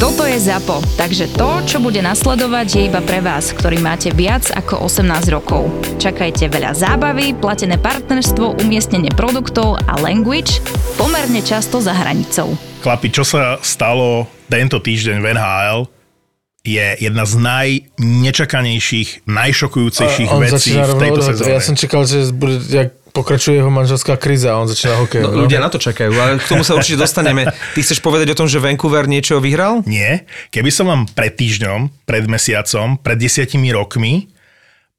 Toto je ZAPO, takže to, čo bude nasledovať, je iba pre vás, ktorý máte viac ako 18 rokov. Čakajte veľa zábavy, platené partnerstvo, umiestnenie produktov a language pomerne často za hranicou. Chlapi, čo sa stalo tento týždeň v NHL, je jedna z najnečakanejších, najšokujúcejších vecí v tejto sezóne. Ja som čakal, že bude, jak pokračuje jeho manželská kríza a on začína hokej. No, ľudia na to čakajú, ale k tomu sa určite dostaneme. Ty chceš povedať o tom, že Vancouver niečo vyhral? Nie. Keby som vám pred týždňom, pred mesiacom, pred desiatimi rokmi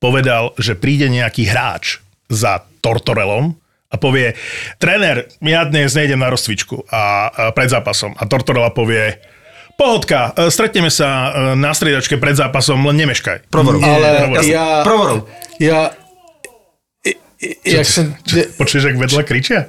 povedal, že príde nejaký hráč za Tortorelom a povie, tréner, ja dnes nejdem na rozcvičku a, a pred zápasom. A Tortorella povie, pohodka, e, stretneme sa e, na striedačke pred zápasom, len nemeškaj. Provorov. Ale ja, Provorov. ja, jak som... Počuješ, ak vedľa kričia?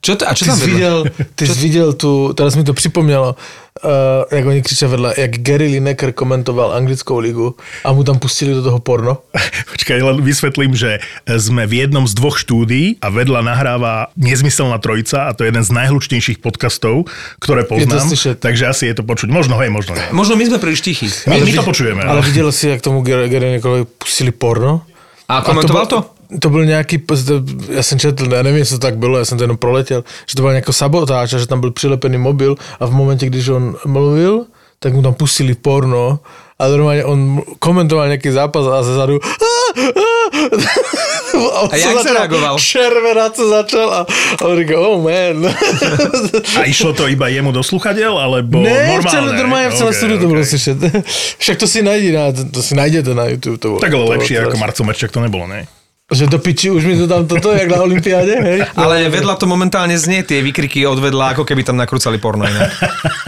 Čo to, a čo Ty tam viděl, ty jsi viděl tu, teraz mi to připomnělo, uh, jak oni křičeli vedle, jak Gary Lineker komentoval anglickou ligu a mu tam pustili do toho porno. Počkaj, len vysvetlím, že sme v jednom z dvoch štúdí a vedľa nahráva Nezmyselná trojica a to je jeden z najhlučnejších podcastov, ktoré poznám. takže asi je to počuť. Možno, hej, možno nie. Možno my sme príliš tichí. My, my to počujeme. Ale no. viděl jsi, jak tomu Gary, Gary Linekerovi pustili porno? A komentoval to? To byl nějaký, já jsem četl, já nevím, jestli to tak bylo, já jsem to jenom proletěl, že to byla nějaká sabotáž a že tam byl přilepený mobil a v momentě, když on mluvil, tak mu tam pustili porno a normálně on komentoval nějaký zápas a zezadu a, A jak začal zareagoval? Červenať sa začal a, on říká, oh man. A išlo to iba jemu do sluchadiel, alebo ne, v celé, normálne? normálně v celé Ok, studiu to ok. bylo slyšet. Však to si najdi na, to si najdete na YouTube. To bolo, Tak ale to lepšie ako Marco Merčak to nebolo, ne? Že do piči, už mi to tam toto, jak na Olympiáde, hej? Ale vedľa to momentálne znie tie výkriky od vedľa, ako keby tam nakrúcali porno inak.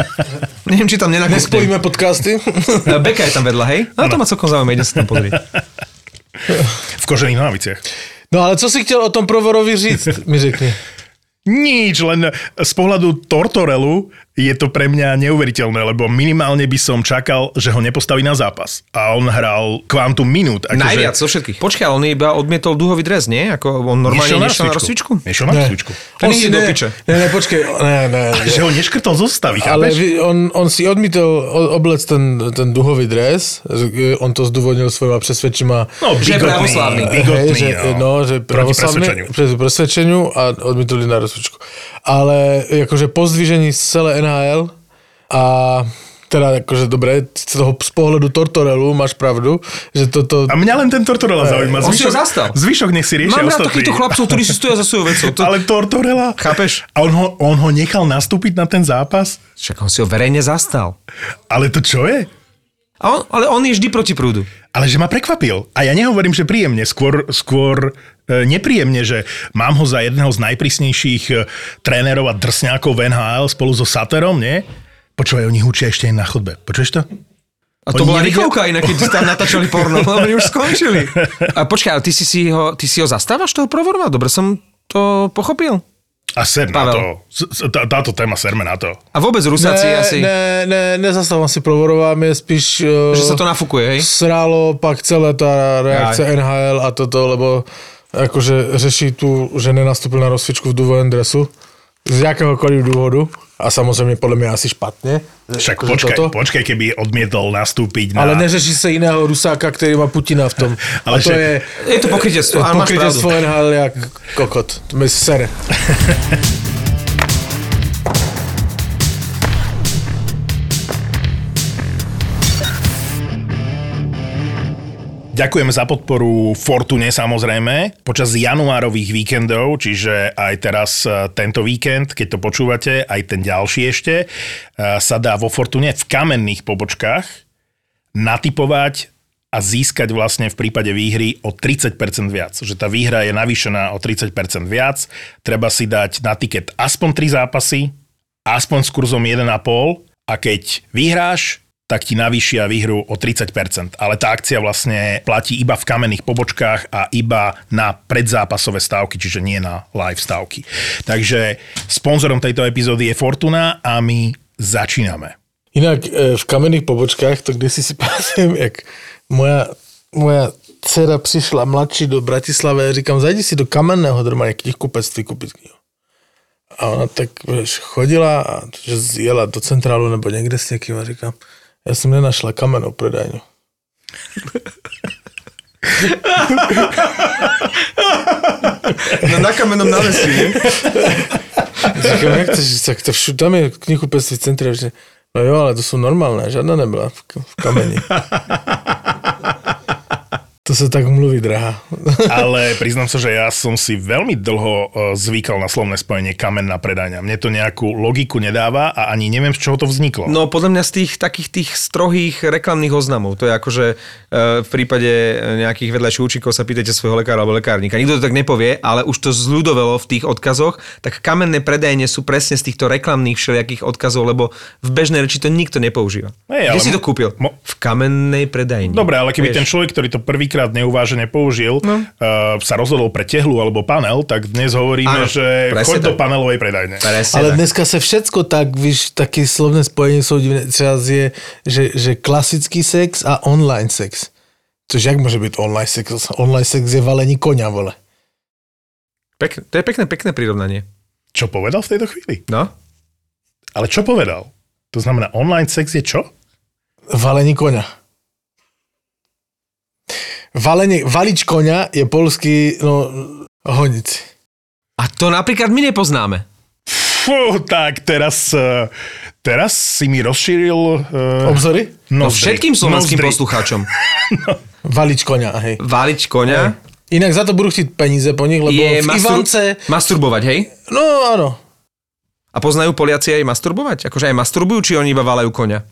Neviem, či tam nenakúknem. Nespojíme podcasty. Beka je tam vedľa, hej? No to ma celkom zaujíma, ide sa tam pozrieť. V kožených nohaviciach. No ale co si chtěl o tom Provorovi říct, mi řekni. Nič, len z pohľadu Tortorelu je to pre mňa neuveriteľné, lebo minimálne by som čakal, že ho nepostaví na zápas. A on hral kvantum minút. akože Najviac zo všetkých. Počkaj, on iba odmietol duhový dres, nie? Ako on normálne nešiel na rozcvičku? Nešiel na rozcvičku. Ten On ide si do ne, piče. ne, ne, počkej, ne, ne. Že ho neškrtol zo stavy, Ale vy, on, on si odmítol o- oblec ten, ten duhový dres, on to zdôvodnil svojima přesvedčima. No, Že je bigotný, pravoslavný. bigotný, že, no, že Proti pravoslavný, presvedčeniu. proti presvedčeniu a odmítli na rozsvičku. Ale akože po zdvížení z celé NHL a teda akože dobre, z toho z pohľadu Tortorelu máš pravdu, že toto... A mňa len ten Tortorella zaujíma. on si ho zastal. Zvyšok nech si riešia Mám rád ostatní. takýchto chlapcov, ktorí si stoja za svojou vecou. To... Ale Tortorella... Chápeš? A on ho, on ho nechal nastúpiť na ten zápas? Však on si ho verejne zastal. Ale to čo je? A on, ale on je vždy proti prúdu. Ale že ma prekvapil. A ja nehovorím, že príjemne, skôr, skôr nepríjemne, že mám ho za jedného z najprísnejších e, trénerov a drsňákov v NHL spolu so Saterom, nie? Počúvaj, oni hučia ešte aj na chodbe. Počuješ to? A to Oni bola nevedia- rýchlovka inak, keď tam natáčali porno, lebo oni už skončili. A počkaj, ale ty si, si ho, ty si ho zastávaš toho Provorova? Dobre som to pochopil. A ser na to. Tá- Táto téma serme na to. A vôbec Rusáci ne, asi, ne, ne, nezastávam si Provorova, mne spíš... uh, že sa to nafúkuje, hej? sralo pak celá tá reakcia NHL a toto, lebo akože řeší tu, že nenastúpil na rozcvičku v duvovém dresu z jakéhokoliv dôvodu a samozrejme podľa mňa asi špatne. Však akože počkaj, toto. počkaj, keby odmietol nastúpiť na... Ale neřeší sa iného Rusáka, ktorý má Putina v tom. Ale a to však- je Je to pokrytectvo, ale máš pravdu. pokrytectvo NHL jak kokot. To mi sere. Ďakujeme za podporu Fortune samozrejme. Počas januárových víkendov, čiže aj teraz e, tento víkend, keď to počúvate, aj ten ďalší ešte, e, sa dá vo Fortune v kamenných pobočkách natypovať a získať vlastne v prípade výhry o 30% viac. Že tá výhra je navýšená o 30% viac. Treba si dať na tiket aspoň 3 zápasy, aspoň s kurzom 1,5 a keď vyhráš, tak ti navýšia výhru o 30%. Ale tá akcia vlastne platí iba v kamenných pobočkách a iba na predzápasové stávky, čiže nie na live stávky. Takže sponzorom tejto epizódy je Fortuna a my začíname. Inak e, v kamenných pobočkách, to kdysi si pamätám, jak moja, moja dcera přišla mladší do Bratislavy a říkám, zajdi si do kamenného normálně knihkupectví koupit knihu. A ona tak vieš, chodila a že jela do centrálu nebo někde s někým a říkám, já jsem nenašla kamenou predajňu. No, na kamennom námestí, nie? Říkám, jak to, tak to všude, tam je knihkupectví v centre, že no jo, ale to jsou normálné, žádná nebyla v, v kameni. To sa tak mluví, drahá. Ale priznám sa, že ja som si veľmi dlho e, zvykal na slovné spojenie kamenná predajňa. Mne to nejakú logiku nedáva a ani neviem, z čoho to vzniklo. No podľa mňa z tých takých tých strohých reklamných oznamov. To je ako, že e, v prípade nejakých vedľajších účinkov sa pýtate svojho lekára alebo lekárnika. Nikto to tak nepovie, ale už to zľudovelo v tých odkazoch, tak kamenné predajne sú presne z týchto reklamných všelijakých odkazov, lebo v bežnej reči to nikto nepoužíva. Ale Kde si to kúpil? mo- v kamennej predajni. Dobre, ale keby Vieš. ten človek, ktorý to prvýkrát neuvážene použil, no. uh, sa rozhodol pre tehlu alebo panel, tak dnes hovoríme, Áno, že choď do tak. panelovej predajne. Presne Ale tak. dneska se všecko tak, víš, taky slovné spojení jsou divné. Třeba je, že, že klasický sex a online sex. Což jak může být online sex? Online sex je valení koňa, vole. Pek, to je pekné, pekné prirovnanie. Čo povedal v tejto chvíli? No? Ale čo povedal? To znamená, online sex je čo? Valení koňa. Valenie, valič koňa je polský, no, honici. A to napríklad my nepoznáme. Fú, tak teraz, uh, teraz si mi rozšíril uh, Obzory? No všetkým slovenským Nozdry. poslucháčom. Valič koňa, hej. Váliť koňa Inak za to budú chtít peníze po nich, lebo je v mastur- Ivance... masturbovať, hej? No áno. A poznajú Poliaci aj masturbovať? Akože aj masturbujú, či oni iba valajú koňa?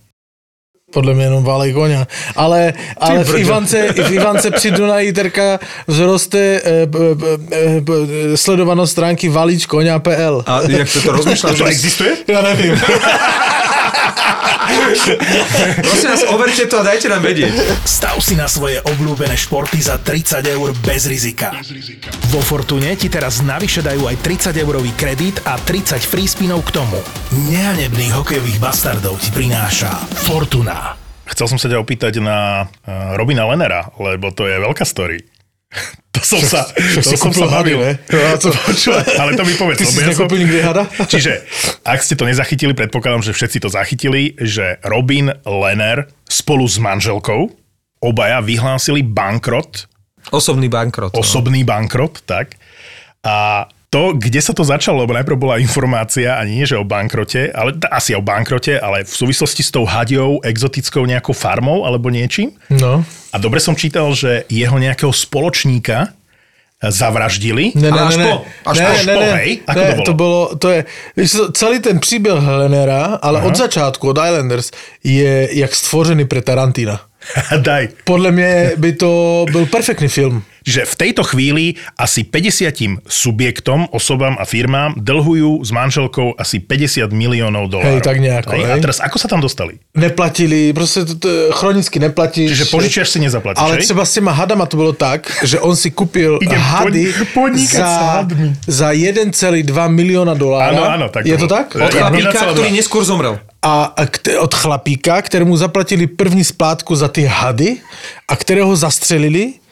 Podle mě jenom válej koňa. Ale, ale v. Ivance, v Ivance při Dunaji terka vzroste e, b, e, b, sledovanost stránky valič koňa.pl. A jak to, to rozmýšľam? To existuje? Ja nevím. Prosím vás, overte to a dajte nám vedieť. Stav si na svoje obľúbené športy za 30 eur bez rizika. Vo Fortune ti teraz navyše dajú aj 30 eurový kredit a 30 free spinov k tomu. Nehanebných hokejových bastardov ti prináša Fortuna. Chcel som sa ťa opýtať na uh, Robina Lenera, lebo to je veľká story. to som sa, to si som sa bavil. No? Počúvaj, ale to mi povedz. Ty si ja som- nikdy hada? Čiže, ak ste to nezachytili, predpokladám, že všetci to zachytili, že Robin Lener spolu s manželkou obaja vyhlásili bankrot, Osobný bankrot. no. osobný bankrot, tak. A to, kde sa to začalo, lebo najprv bola informácia, ani nie, že o bankrote, ale t- asi o bankrote, ale v súvislosti s tou hadiou, exotickou nejakou farmou alebo niečím. No. A dobre som čítal, že jeho nejakého spoločníka e, zavraždili. Ne, ne, až ne, ne. po, až ne, po, ne, po, ne, hej? Ako ne, to bolo? to bylo, to je, celý ten příběh Helenera, ale Aha. od začátku, od Islanders, je jak stvořený pre Tarantina. Daj. Podle mě by to byl perfektní film. Že v tejto chvíli asi 50 subjektom, osobám a firmám dlhujú s manželkou asi 50 miliónov dolárov. Hej, tak nejako, A hej. teraz ako sa tam dostali? Neplatili, prostě to, to, chronicky neplatíš. Čiže požičiaš si nezaplatíš, Ale hej? třeba s těma hadama to bylo tak, že on si kupil Idem hady pod- za, za 1,2 milióna dolára. Áno, áno, tak Je to tak? Od chlapíka, 1,2. ktorý neskôr zomrel. a a kte- od chlapíka, ktorému zaplatili první splátku za ty hady a kterého zastřelili.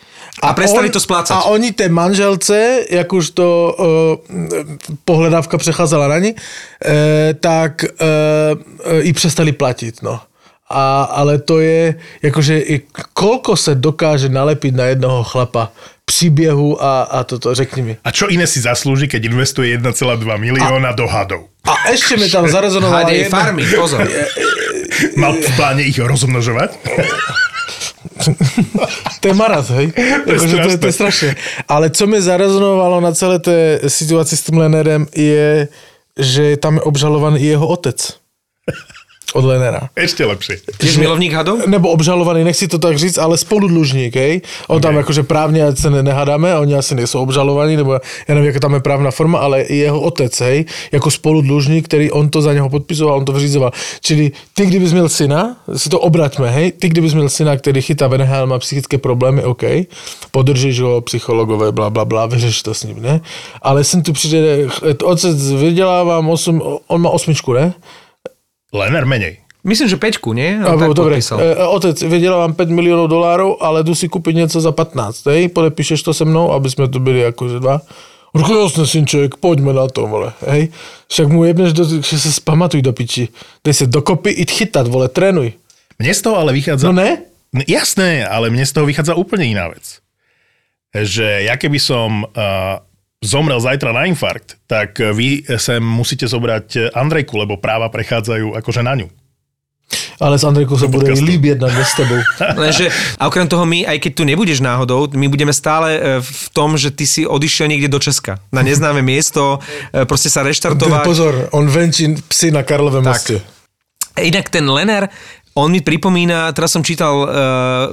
A prestali to splácať. A oni té manželce, jak už to uh, pohledávka přecházela na ní, eh, tak uh, i přestali platit. No. A, ale to je, jakože i kolko se dokáže nalepit na jednoho chlapa příběhu a, a toto, řekni mi. A čo iné si zaslúži, keď investuje 1,2 milióna do hadov? A ještě mi tam zarezonovala Hadej jedna... farmy, pozor. Mal v pláne ich rozmnožovať? To je maraz, hej? Jakože to, je, to je strašné. Ale co mi zarezonovalo na celé té situaci s tím Lenerem je, že tam je obžalovaný i jeho otec. Od Lenera. Ešte lepšie. Tiež milovník hadov? Nebo obžalovaný, nechci to tak říct, ale spoludlužník, hej? On tam akože právně, ať se ne- nehádáme, oni asi nejsou obžalovaní, nebo já nevím, jaká tam je právna forma, ale i jeho otec, hej? Jako spoludlužník, který on to za něho podpisoval, on to vyřizoval. Čili ty, kdybys měl syna, si to obraťme, hej? Ty, kdybys měl syna, který chytá v NHL, má psychické problémy, OK, podržíš ho, psychologové, bla, bla, bla, vyřeš to s ním, ne? Ale syn tu přijde, otec vydělává 8, on má osmičku, ne? Lener menej. Myslím, že Peťku, nie? On tak dobre, podpísal. e, otec, vydělávám 5 milionů dolárov, ale jdu si kúpiť něco za 15, hej? Podepíšeš to se mnou, aby jsme tu byli akože dva. Řekl, jasně, synček, pojďme na to, vole, hej. Však mu jebneš, do, že se spamatuj do piči. Dej se dokopy, id chytat, vole, trénuj. Mne z toho ale vychádza... No ne? Jasné, ale mne z toho vychádza úplne iná vec. Že ja keby som uh, zomrel zajtra na infarkt, tak vy sem musíte zobrať Andrejku, lebo práva prechádzajú akože na ňu. Ale s Andrejkou se bude podcastu. líb jednat s tebou. Lenže, a okrem toho my, aj keď tu nebudeš náhodou, my budeme stále e, v tom, že ty si odišiel niekde do Česka. Na neznáme miesto, proste sa reštartovať. Pozor, on venčí psy na Karlovém Tak. mostě. Inak ten Lener, on mi pripomína, teraz som čítal uh,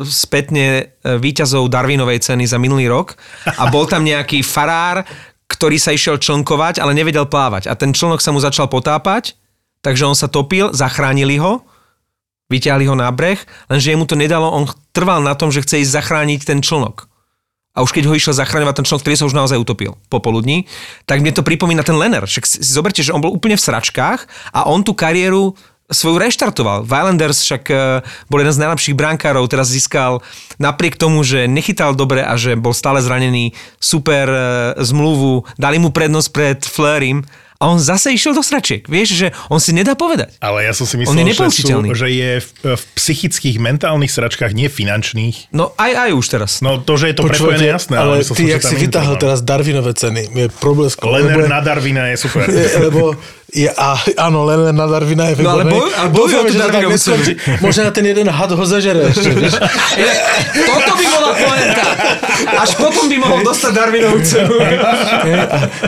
spätne uh, víťazov Darwinovej ceny za minulý rok a bol tam nejaký farár, ktorý sa išiel člnkovať, ale nevedel plávať. A ten člnok sa mu začal potápať, takže on sa topil, zachránili ho, vyťahli ho na breh, lenže jemu to nedalo, on trval na tom, že chce ísť zachrániť ten člnok. A už keď ho išiel zachraňovať ten člnok, ktorý sa už naozaj utopil popoludní, tak mne to pripomína ten Lener. Však si zoberte, že on bol úplne v sračkách a on tú kariéru svoju reštartoval. Islanders však eh, bol jeden z najlepších brankárov, teraz získal napriek tomu, že nechytal dobre a že bol stále zranený, super eh, zmluvu, dali mu prednosť pred Fleurim a on zase išiel do sračiek. Vieš, že on si nedá povedať. Ale ja som si On myslel, je že, sú, že je v, v psychických, mentálnych sračkách, nie finančných. No aj, aj už teraz. No to, že je to prepojené, jasné. ale myslel ty, som, jak si problém. teraz Darwinové ceny, je problém s Lener lebo- na Darwina je super. Je, lebo je, a, áno, Lener na Darwina je No ale výborný. boj- ale bojujú Dúfam, že to tak Darwinovú neskončí. Možno na ten jeden had ho zežere ešte, víš? Toto by bola poenta. Až potom by mohol dostať Darwinovú cenu. A,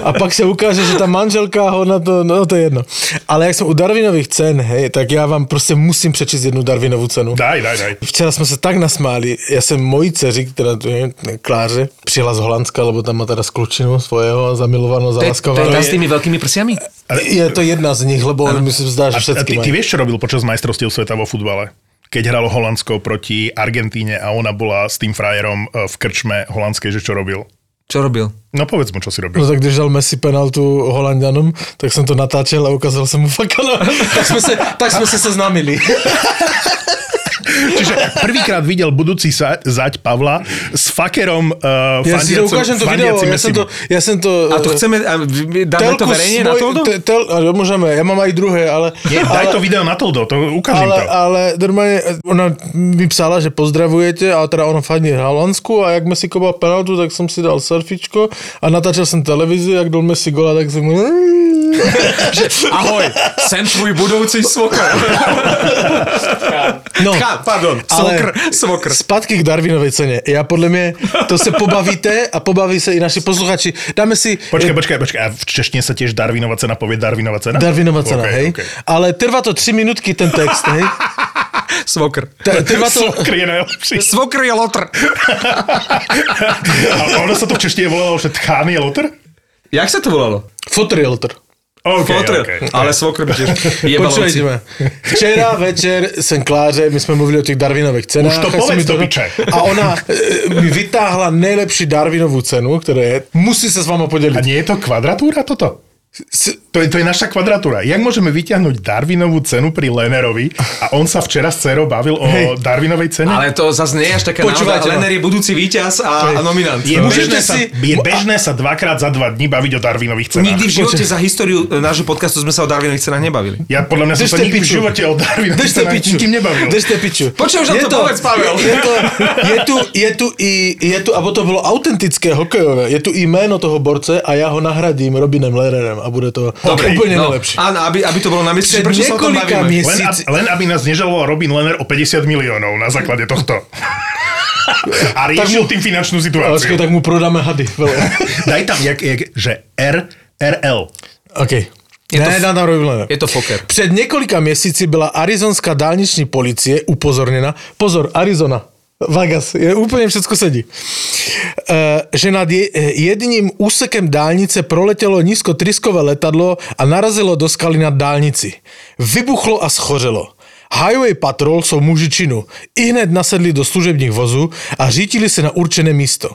a pak sa ukáže, že tá manželka ho na to, no to je jedno. Ale jak som u Darwinových cen, hej, tak ja vám prostě musím přečíst jednu Darwinovú cenu. Daj, daj, daj. Včera jsme se tak nasmáli, já jsem mojí dceři, která tu je, Kláře, přijela z Holandska, lebo tam má teda sklučinu svojho zamilovanou, To je, to je tá s tými veľkými prsiami? Je to jedna z nich, lebo mi se zdá, že A, a všetky ty, ty vieš, čo robil počas majstrovstiev sveta vo futbale? Keď hralo Holandsko proti Argentíne a ona bola s tým frajerom e, v krčme holandskej, že čo robil? Čo robil? No povedz mu, čo si robil. No tak když dal Messi penaltu Holandianom, tak jsem to natáčel a ukázal jsem mu fakala. tak jsme se, tak jsme se seznámili. Čiže prvýkrát videl budúci sa, zať Pavla s fakerom uh, Já si to ukážem to video, já jsem to, já jsem to... A to chceme, a dáme to verejne svoj- na to? te- tel, ale môžeme, ja mám aj druhé, ale... Nie, daj ale, to video na Toldo, to ukážem ale, to. ale normálne, ona mi psala, že pozdravujete a teda ona fandí Holandsku a jak Messi kopal penaltu, tak som si dal surfičko a natáčal som televíziu, jak dal Messi gola, tak som... Ahoj, sem tvůj budoucí svokr. No, Chá, pardon, svokr, svokr. Zpátky k Darwinovej cene. Ja podľa mňa, to se pobavíte a pobaví se i naši posluchači. Dáme si... Počkaj, počkaj, počkaj. A v češtine sa tiež Darwinova cena povie Darwinova cena? Darwinova cena, Okay, hej? okay. Ale trvá to 3 minútky ten text, hej? Svokr. T- Trvá to... Svokr je najlepší. Svokr je lotr. A ono sa to v češtine volalo, že Tchán je Lotr? Jak sa to volalo? Fotrieltor. Okay, Fotr. okay. Ale svokr by tiež ma. Včera večer jsem Kláře, my jsme mluvili o těch Darwinových cenách. Už to povedz mi do piče. A ona e, mi vytáhla nejlepší Darwinovú cenu, ktorá je, musí sa s váma A podeliť. nie je to kvadratúra toto? To je, to je naša kvadratúra. Jak môžeme vyťahnuť Darwinovú cenu pri Lenerovi a on sa včera s dcerou bavil o Hej. Darwinovej cene? Ale to zase nie je až taká ma. Lenner je budúci víťaz a, a nominant. je, bežné sa, si- je bežné sa dvakrát za dva dní baviť o Darwinových cenách. Nikdy v živote za históriu e, nášho podcastu sme sa o Darwinových cenách nebavili. Ja podľa mňa som sa nikdy v živote o Darwinových Držte cenách piču. nikým nebavil. Držte piču. Počuj, už Je to povedz, Pavel. Je, to, je, tu, je tu i, je tu, abo to bolo autentické hokejové, je tu i jméno toho borce a ja ho nahradím Robinem Lererem a bude to Dobre, úplne no, najlepšie. áno, aby, aby to bolo na mieste, prečo sa o tom bavíme. Len, ab, len aby nás nežaloval Robin Lenner o 50 miliónov na základe tohto. A riešil mu- tým finančnú Ale situáciu. tak mu prodáme hady. Daj tam, jak, jak, že R, RL. OK. Je to ne, f- tam. Je to foker. Před několika měsíci byla arizonská dálniční policie upozorněna, pozor, Arizona, Vegas, je úplně všechno sedí, Eh, že nad je- jedním úsekem dálnice proletělo nízkotryskové letadlo a narazilo do skaly nad dálnici. Vybuchlo a schořelo. Highway Patrol jsou muži činu. I hned nasedli do služebních vozů a řítili se na určené místo.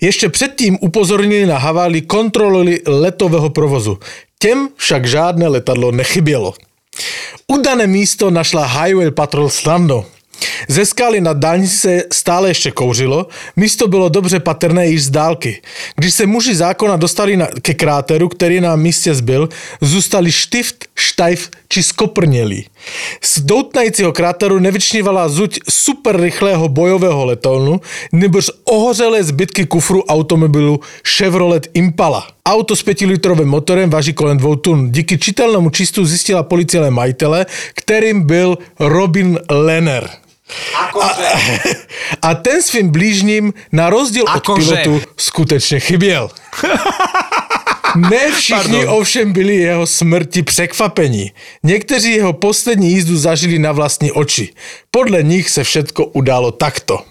Ještě předtím upozornili na havárii kontroly letového provozu. Těm však žádné letadlo nechybělo. Udané místo našla Highway Patrol snadno. Ze skály na dálnici stále ještě kouřilo, místo bylo dobře patrné již z dálky. Když se muži zákona dostali na, ke kráteru, který na místě zbyl, zůstali štift, štajf či skoprnělí. Z doutnajícího kráteru nevyčnívala zuť super rychlého bojového letounu, nebož ohořelé zbytky kufru automobilu Chevrolet Impala. Auto s 5-litrovým motorem váží kolem 2 tun. Díky čitelnému čistu zjistila policie majitele, kterým byl Robin Lenner. A, a ten svým blížním na rozdíl od Akože? pilotu skutečně chyběl. Ne všichni Pardon. ovšem byli jeho smrti překvapení. Někteří jeho poslední jízdu zažili na vlastní oči. Podle nich se všetko událo takto.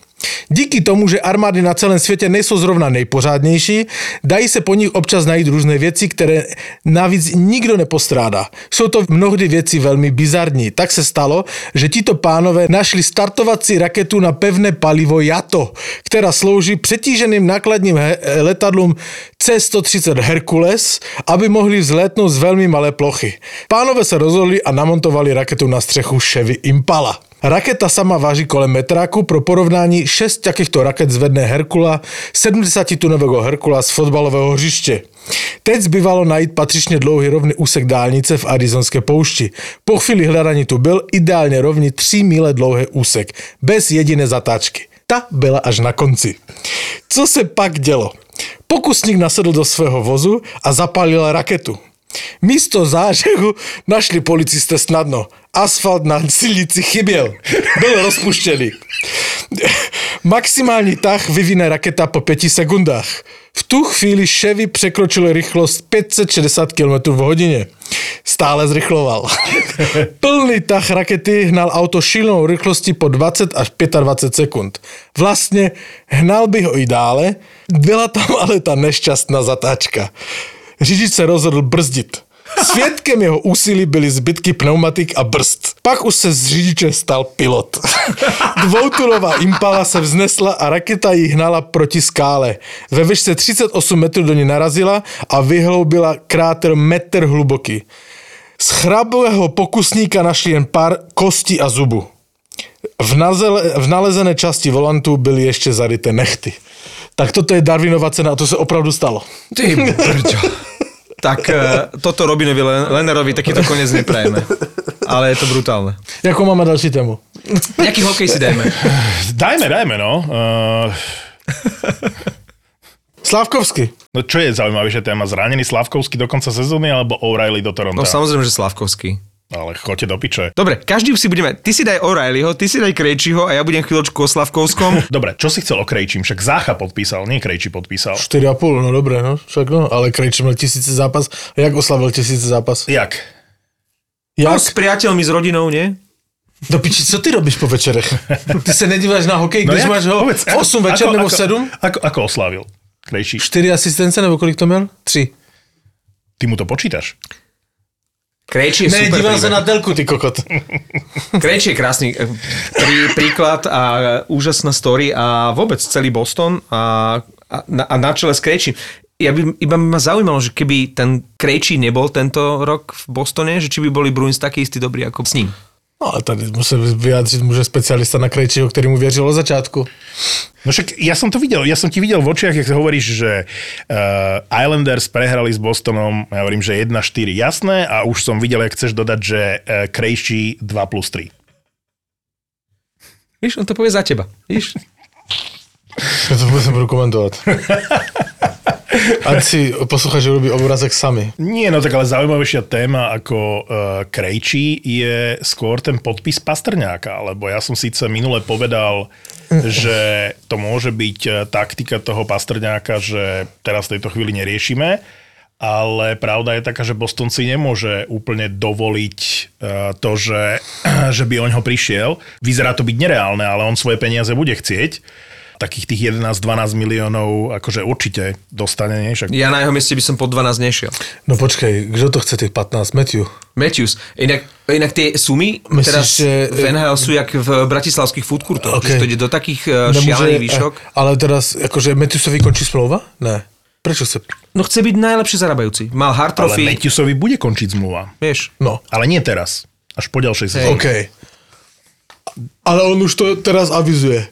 Díky tomu, že armády na celém světě nejsou zrovna nejpořádnější, dají se po nich občas najít různé věci, které navíc nikdo nepostrádá. Jsou to mnohdy věci velmi bizarní. Tak se stalo, že tito pánové našli startovací raketu na pevné palivo JATO, která slouží přetíženým nákladním letadlům C-130 Hercules, aby mohli vzlétnout z velmi malé plochy. Pánové se rozhodli a namontovali raketu na střechu Chevy Impala. Raketa sama váží kolem metráku, pro porovnání 6 takýchto raket zvedne Herkula, 70-tunového Herkula z fotbalového hřiště. Teď zbývalo najít patřičně dlouhý rovný úsek dálnice v Arizonské poušti. Po chvíli hledání tu byl ideálně rovný 3 míle dlouhý úsek, bez jediné zatáčky. Ta byla až na konci. Co se pak dělo? Pokusník nasedl do svého vozu a zapálil raketu. Místo zážehu našli policisté snadno. Asfalt na silnici chyběl. Byl rozpuštěný. Maximální tah vyvine raketa po 5 sekundách. V tu chvíli Chevy překročil rychlost 560 km v hodině. Stále zrychloval. Plný tah rakety hnal auto šílenou rychlostí po 20 až 25 sekund. Vlastně hnal by ho i dále, byla tam ale ta nešťastná zatáčka. Řidič se rozhodl brzdit. Svědkem jeho úsilí byly zbytky pneumatik a brzd. Pak už se z řidiče stal pilot. Dvoutunová Impala se vznesla a raketa ji hnala proti skále. Ve výšce 38 metrů do ní narazila a vyhloubila kráter metr hluboký. Z chrabového pokusníka našli jen pár kostí a zubu. V, nazele, v nalezené části volantu byly ještě zaryté nechty. Tak toto je Darwinova cena a to se opravdu stalo. Ty brďo. Tak eh, toto Robinovi Len- Lennerovi takýto koniec neprajeme. Ale je to brutálne. Jakou máme další tému? Jaký hokej si dajme? Dajme, dajme, no. Uh, Slávkovsky. no čo je zaujímavejšia téma? Zranený Slavkovský do konca sezóny alebo O'Reilly do Toronto? No samozrejme, že Slavkovský. Ale choďte do piče. Dobre, každý si budeme... Ty si daj O'Reillyho, ty si daj Krejčího a ja budem chvíľočku o Slavkovskom. Dobre, čo si chcel o Krejčím? Však Zácha podpísal, nie Krejčí podpísal. 4,5, no dobré, no. Však no, ale Krejči měl tisíce zápas. A jak oslavil tisíce zápas? Jak? No, Jak? s priateľmi, s rodinou, nie? Do piči, co ty robíš po večerech? Ty se nedíváš na hokej, když jak? máš ho Povedz, v 8 večer ako, nebo ako, 7? Ako, ako oslavil Krejčí? 4 asistence nebo kolik to měl? 3. Ty mu to počítaš? Krejčí je Ne, super díval príbeh. na telku, ty kokot. Krejčí je krásny eh, prí, príklad a úžasná story a vôbec celý Boston a, a, a na čele s Krejčím. Ja by, iba by ma zaujímalo, že keby ten Krejčí nebol tento rok v Bostone, že či by boli Bruins taký istý dobrý ako s ním. No, ale tady musel vyjádřit může specialista na Krejčího, který mu věřil od začátku. No však ja som to videl, ja som ti videl v očiach, jak hovoríš, že uh, Islanders prehrali s Bostonom, ja hovorím, že 1-4, jasné, a už som videl, jak chceš dodať, že uh, Krejčí 2 plus 3. Víš, on to povie za teba. Víš? Já to vůbec nebudu Ať si posluchači urobí obrazek sami. Nie, no tak ale zaujímavejšia téma ako uh, Krejčí je skôr ten podpis Pastrňáka, lebo ja som síce minule povedal, že to môže byť eh, taktika toho Pastrňáka, že teraz v tejto chvíli neriešime, ale pravda je taká, že Boston si nemôže úplne dovoliť uh, to, že, že by oň ho prišiel. Vyzerá to byť nereálne, ale on svoje peniaze bude chcieť. Takých tých 11-12 miliónov akože určite dostane, nie? Však Ja na jeho mieste by som pod 12 nešiel. No počkej, kdo to chce těch 15? Matthew. Matthews. Inak, inak tie sumy Myslíš, teraz že- v NHL sú jak v bratislavských foodcourtoch, Okay. to ide do takých uh, šialených výšok. eh, ale teraz, jakože Matthewsovi končí smlouva? Ne. Prečo se... No chce byť najlepšie zarábajúci. Mal hard ale trophy, Matthewsovi bude končiť zmluva. vieš. No, Ale nie teraz. Až po ďalšej sezóne. OK. Ale on už to teraz avizuje.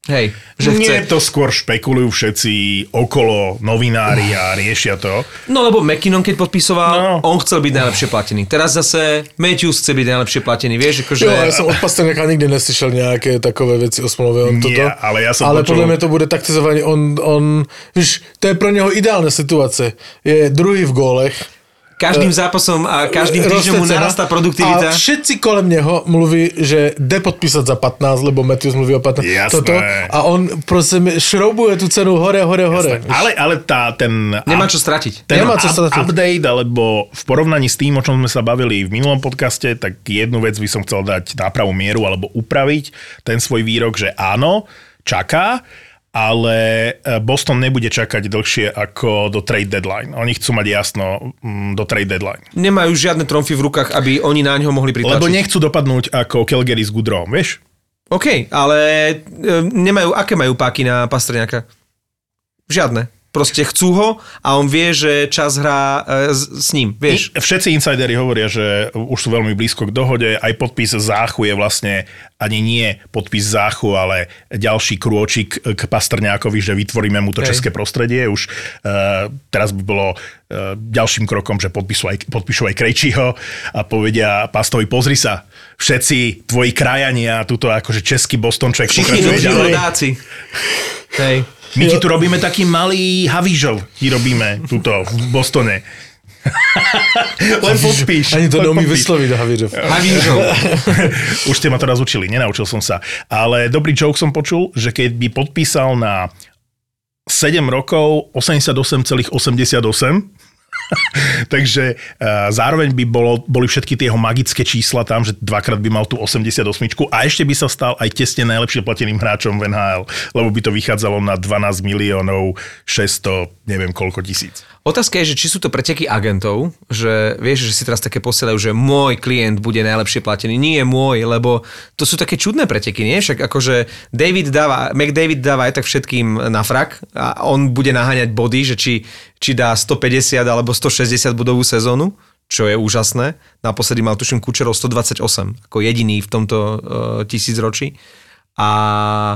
Hej, že chce. Nie, to skôr špekulujú všetci okolo novinári a riešia to. No lebo McKinnon, keď podpisoval, No. on chcel byť najlepšie platený. Teraz zase Matthews chce byť najlepšie platený, vieš, akože... Jo, ja som od Pastrňaka nikdy neslyšel nejaké takové veci o smlove. On Nie, toto, ale ja som ale počul- podľa mňa to bude taktizovanie. On, on, víš, to je pro neho ideálna situácia. Je druhý v gólech. Každým zápasom a každým týždňom mu cena. narastá produktivita. A všetci kolem neho mluví, že jde podpísať za 15, lebo Matthews mluví o 15. Jasné. Toto, a on proste šroubuje tú cenu hore, hore, hore. Ale, ale tá, ten... Nemá čo stratiť. ten Nemá čo up- stratiť. update, alebo v porovnaní s tým, o čom sme sa bavili v minulom podcaste, tak jednu vec by som chcel dať na pravú mieru alebo upraviť ten svoj výrok, že áno, čaká, ale e, Boston nebude čakať dlhšie ako do trade deadline. Oni chcú mať jasno mm, do trade deadline. Nemajú žiadne tromfy v rukách, aby oni na ňo mohli pritlačiť. Lebo nechcú dopadnúť ako Calgary s Goodrow, vieš? OK, ale e, nemajú, aké majú páky na Pastrňaka? Žiadne. Proste chcú ho a on vie, že čas hrá e, s, s ním, vieš. Všetci insideri hovoria, že už sú veľmi blízko k dohode. Aj podpis Záchu je vlastne ani nie podpis Záchu, ale ďalší krôčik k Pastrňákovi, že vytvoríme mu to Hej. české prostredie. Už uh, teraz by bolo uh, ďalším krokom, že podpíšu aj, podpíšu aj Krejčího a povedia Pastovi, pozri sa, všetci tvoji krajania, tuto akože český Bostonček Všichni pokračuje ďalej. Hej. My ti tu robíme taký malý Havížov, ti robíme tuto v Bostone. Len podpíš. Ani to neumí vysloviť, Havířov. Havížov. Už ste ma to raz učili, nenaučil som sa. Ale dobrý joke som počul, že keď by podpísal na 7 rokov 88,88, Takže uh, zároveň by bolo, boli všetky tie jeho magické čísla tam, že dvakrát by mal tú 88 a ešte by sa stal aj tesne najlepšie plateným hráčom v NHL, lebo by to vychádzalo na 12 miliónov 600, neviem koľko tisíc. Otázka je, že či sú to preteky agentov, že vieš, že si teraz také posielajú, že môj klient bude najlepšie platený. Nie môj, lebo to sú také čudné preteky, nie? Však akože David dáva, McDavid dáva aj tak všetkým na frak a on bude naháňať body, že či, či dá 150 alebo 160 bodovú sezónu čo je úžasné. Naposledy mal tuším Kučerov 128, ako jediný v tomto uh, tisícročí. A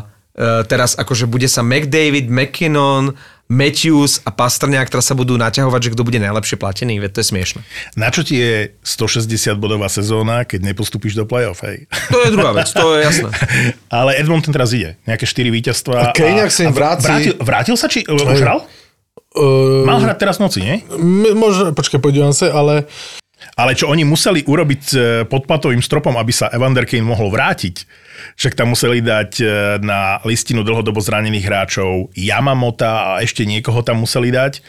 uh, teraz akože bude sa McDavid, McKinnon, Matthews a Pastrňák, teraz sa budú naťahovať, že kto bude najlepšie platený, veď to je smiešne. Na čo ti je 160 bodová sezóna, keď nepostupíš do play-off, hej? To je druhá vec, to je jasné. Ale Edmonton teraz ide. Nejaké 4 víťazstva. A Kane, ak sa im vráti- Vrátil, vrátil sa, či už hral? Uh, Mal hrať teraz noci, nie? možno, počkaj, podívam sa, ale Ale čo oni museli urobiť e, pod platovým stropom, aby sa Evander Kane mohol vrátiť, však tam museli dať e, na listinu dlhodobo zranených hráčov Yamamota a ešte niekoho tam museli dať.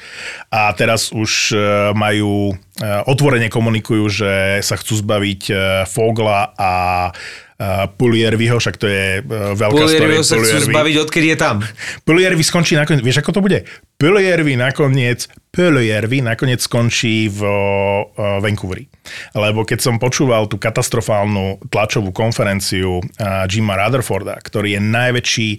A teraz už e, majú, e, otvorene komunikujú, že sa chcú zbaviť Fogla a Pulierviho, však to je veľká Puliervio story. sa chcú zbaviť, odkedy je tam. Puliervi skončí nakoniec, vieš ako to bude? Puliervi nakoniec, Puliervi nakoniec skončí v Vancouveri. Lebo keď som počúval tú katastrofálnu tlačovú konferenciu Jima Rutherforda, ktorý je najväčší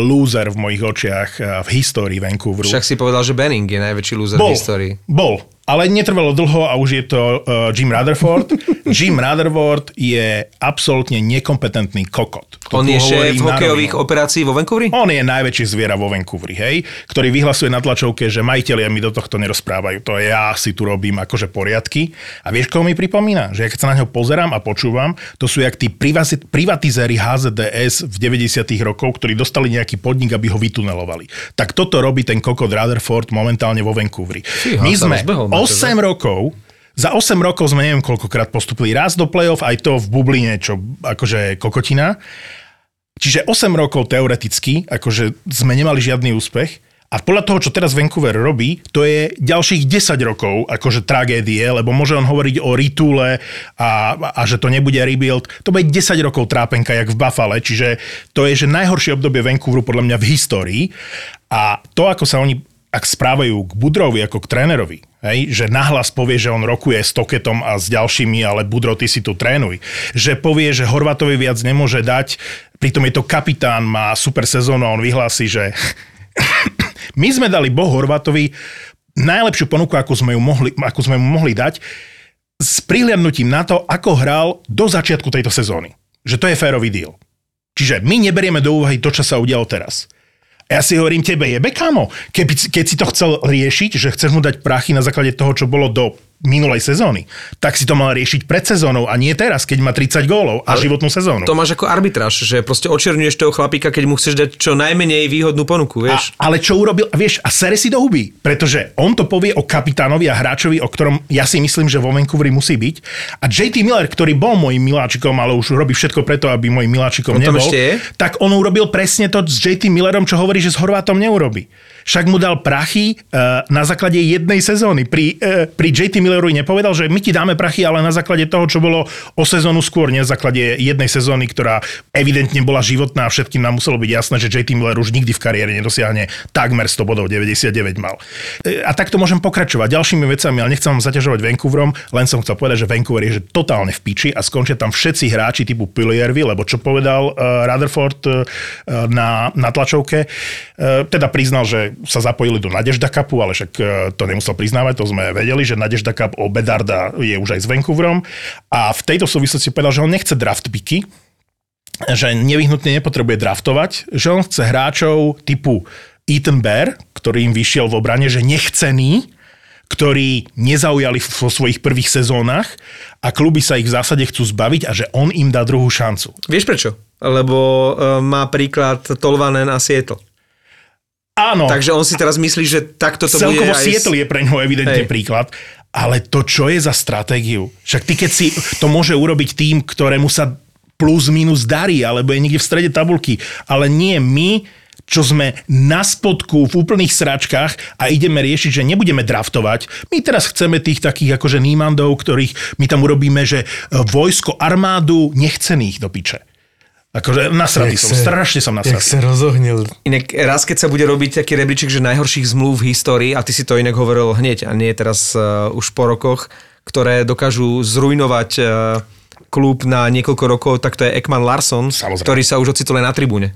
loser v mojich očiach v histórii Vancouveru. Však si povedal, že Benning je najväčší Bol, v histórii. bol, ale netrvalo dlho a už je to uh, Jim Rutherford. Jim Rutherford je absolútne nekompetentný kokot. To On je šéf hokejových operácií vo Vancouveri? On je najväčší zviera vo Vancouveri, hej, ktorý vyhlasuje na tlačovke, že majiteľia mi do tohto nerozprávajú. To ja si tu robím akože poriadky. A vieš, koho mi pripomína? Že ja keď sa na ňo pozerám a počúvam, to sú jak tí privatizéri HZDS v 90 rokov, ktorí dostali nejaký podnik, aby ho vytunelovali. Tak toto robí ten kokot Rutherford momentálne vo Vancouveri. Fíha, My sme rozbehol, Matej, 8 rokov za 8 rokov sme neviem koľkokrát postupili raz do play-off, aj to v bubline, čo akože kokotina. Čiže 8 rokov teoreticky, akože sme nemali žiadny úspech. A podľa toho, čo teraz Vancouver robí, to je ďalších 10 rokov akože tragédie, lebo môže on hovoriť o ritule a, a že to nebude rebuild. To bude 10 rokov trápenka, jak v Buffale, čiže to je že najhoršie obdobie Vancouveru podľa mňa v histórii. A to, ako sa oni ak správajú k Budrovi ako k trénerovi, hej, že nahlas povie, že on rokuje s Toketom a s ďalšími, ale Budro, ty si tu trénuj. Že povie, že Horvatovi viac nemôže dať, pritom je to kapitán, má super sezónu a on vyhlási, že my sme dali Boh Horvatovi najlepšiu ponuku, ako sme, ju mohli, ako sme mu mohli dať, s prihliadnutím na to, ako hral do začiatku tejto sezóny. Že to je férový deal. Čiže my neberieme do úvahy to, čo sa udialo teraz. A ja si hovorím, tebe jebe, kámo. Keby, keď si to chcel riešiť, že chceš mu dať prachy na základe toho, čo bolo do minulej sezóny, tak si to mal riešiť pred sezónou a nie teraz, keď má 30 gólov a životnú sezónu. To máš ako arbitráž, že proste očerňuješ toho chlapíka, keď mu chceš dať čo najmenej výhodnú ponuku, vieš. A, ale čo urobil, vieš, a sere si do huby, pretože on to povie o kapitánovi a hráčovi, o ktorom ja si myslím, že vo Vancouveri musí byť. A JT Miller, ktorý bol môjim miláčikom, ale už robí všetko preto, aby môjim miláčikom On nebol, tak on urobil presne to s JT Millerom, čo hovorí, že s Horvátom neurobi. Však mu dal prachy uh, na základe jednej sezóny. Pri, uh, pri JT Millerovi nepovedal, že my ti dáme prachy, ale na základe toho, čo bolo o sezónu skôr, nie na základe jednej sezóny, ktorá evidentne bola životná a všetkým nám muselo byť jasné, že JT Miller už nikdy v kariére nedosiahne takmer 100 bodov, 99 mal. E, A takto môžem pokračovať ďalšími vecami, ale nechcem vám zaťažovať Vancouverom, len som chcel povedať, že Vancouver je že totálne v piči a skončia tam všetci hráči typu Pilliervy, lebo čo povedal uh, Rutherford uh, na, na tlačovke, uh, teda priznal, že sa zapojili do Nadežda Cupu, ale však uh, to nemusel priznávať, to sme vedeli, že Nadežda Cup o Bedarda je už aj s Vancouverom a v tejto súvislosti povedal, že on nechce draft picky, že nevyhnutne nepotrebuje draftovať, že on chce hráčov typu Ethan Bear, ktorý im vyšiel v obrane, že nechcený, ktorí nezaujali vo svojich prvých sezónach a kluby sa ich v zásade chcú zbaviť a že on im dá druhú šancu. Vieš prečo? Lebo uh, má príklad Tolvanen a Seattle. Áno, Takže on si teraz myslí, že takto to bude celkovo aj... Seattle je pre ňoho evidentne Hej. príklad, ale to čo je za stratégiu? Však ty keď si to môže urobiť tým, ktorému sa plus minus darí, alebo je niekde v strede tabulky, ale nie my, čo sme na spodku v úplných sračkách a ideme riešiť, že nebudeme draftovať. My teraz chceme tých takých akože nímandov, ktorých my tam urobíme, že e, vojsko, armádu nechcených do piče. Akože nasratý som, strašne som Jak nasratý. sa rozohnil. Inak raz, keď sa bude robiť taký rebríček, že najhorších zmluv v histórii, a ty si to inak hovoril hneď, a nie teraz uh, už po rokoch, ktoré dokážu zrujnovať uh, klub na niekoľko rokov, tak to je Ekman Larson, Samozrejme. ktorý sa už ocitol na tribúne.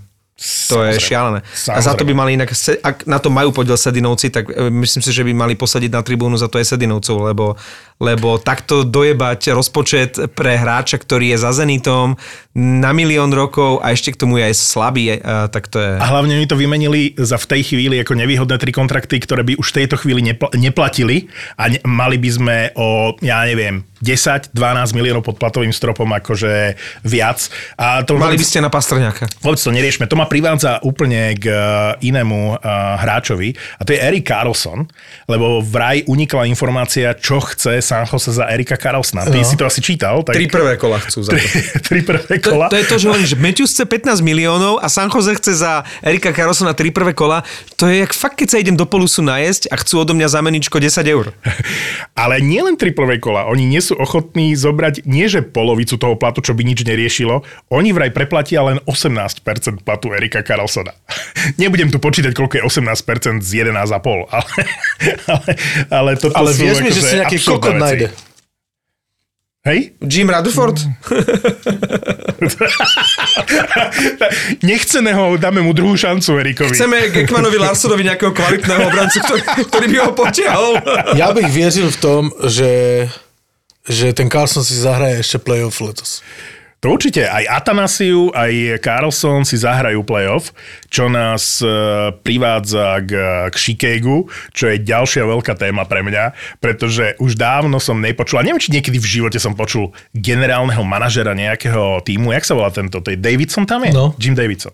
To je Samozrejme. šialené. A za to by Samozrejme. mali inak, ak na to majú podiel Sedinovci, tak e, myslím si, že by mali posadiť na tribúnu za to aj Sedinovcov, lebo, lebo takto dojebať rozpočet pre hráča, ktorý je za Zenitom na milión rokov a ešte k tomu je aj slabý, e, tak to je... A hlavne mi to vymenili za v tej chvíli ako nevýhodné tri kontrakty, ktoré by už v tejto chvíli nepl- neplatili a ne- mali by sme o, ja neviem, 10-12 miliónov pod platovým stropom akože viac. A to Mali by vôbec, ste na Pastrňáka. vôbec to neriešme. To ma privádza úplne k eh, inému uh, hráčovi a to je Erik Carlson, lebo vraj unikla informácia, čo chce San Jose za Erika Carlsona. Ty No. si to asi čítal? Tak... Tri prvé kola chcú za to. tri prvé To, kola. to je to, že hovoríš, že Matthews chce 15 miliónov a San Jose chce za Erika Carlsona tri prvé kola. To je jak fakt, keď sa idem do polusu najesť a chcú odo mňa za meničko 10 eur. Ale nie len tri prvé kola, oni nie sú ochotní zobrať nie že polovicu toho platu, čo by nič neriešilo, oni vraj preplatia len 18% platu Erika Carlsona. Nebudem tu počítať, koľko je 18% z 11,5, ale, ale, ale toto Ale sú vieš mi, že akože si nejaký kokot veci. nájde. Hej? Jim Rutherford? Nechceného dáme mu druhú šancu Erikovi. Chceme Gekmanovi Larsonovi nejakého kvalitného obrancu, ktorý, ktorý by ho potiahol. Ja bych věřil v tom, že, že ten Carlson si zahraje ešte playoff letos. Určite. Aj Atanasiu, aj Carlson si zahrajú playoff, čo nás e, privádza k, k Chicagu, čo je ďalšia veľká téma pre mňa, pretože už dávno som nepočul, a neviem, či niekedy v živote som počul generálneho manažera nejakého týmu, jak sa volá tento, to je Davidson tam je? No. Jim Davidson.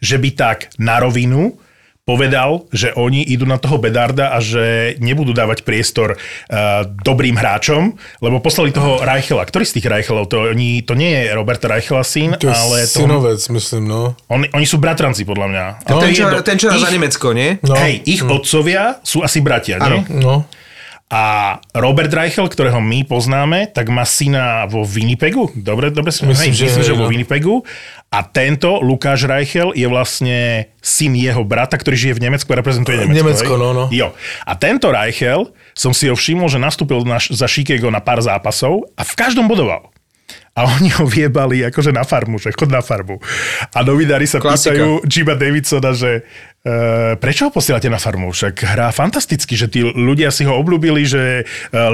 Že by tak na rovinu povedal, že oni idú na toho Bedarda a že nebudú dávať priestor uh, dobrým hráčom, lebo poslali toho Reichela. Ktorý z tých Reichelov? To, oni, to nie je Roberta Reichela syn, To ale to, synovec, myslím, no. on, oni sú bratranci, podľa mňa. To ten, čo, ten, čo hrá za Ich- Nemecko, nie? no. Hej, ich otcovia sú asi bratia, nie? No. A Robert Reichel, ktorého my poznáme, tak má syna vo Winnipegu. Dobre, dobre som Myslím, hej, že myslím, že vo. Winnipegu. A tento, Lukáš Reichel, je vlastne syn jeho brata, ktorý žije v Nemecku a reprezentuje Nemecko. Nemecko, hej? no, no. Jo. A tento Reichel, som si ho všimol, že nastúpil na, za Chicago na pár zápasov a v každom bodoval. A oni ho viebali akože na farmu, že chod na farmu. A novinári sa Klasika. pýtajú Jima Davidsona, že prečo ho posielate na farmu? Však hrá fantasticky, že tí ľudia si ho obľúbili, že e,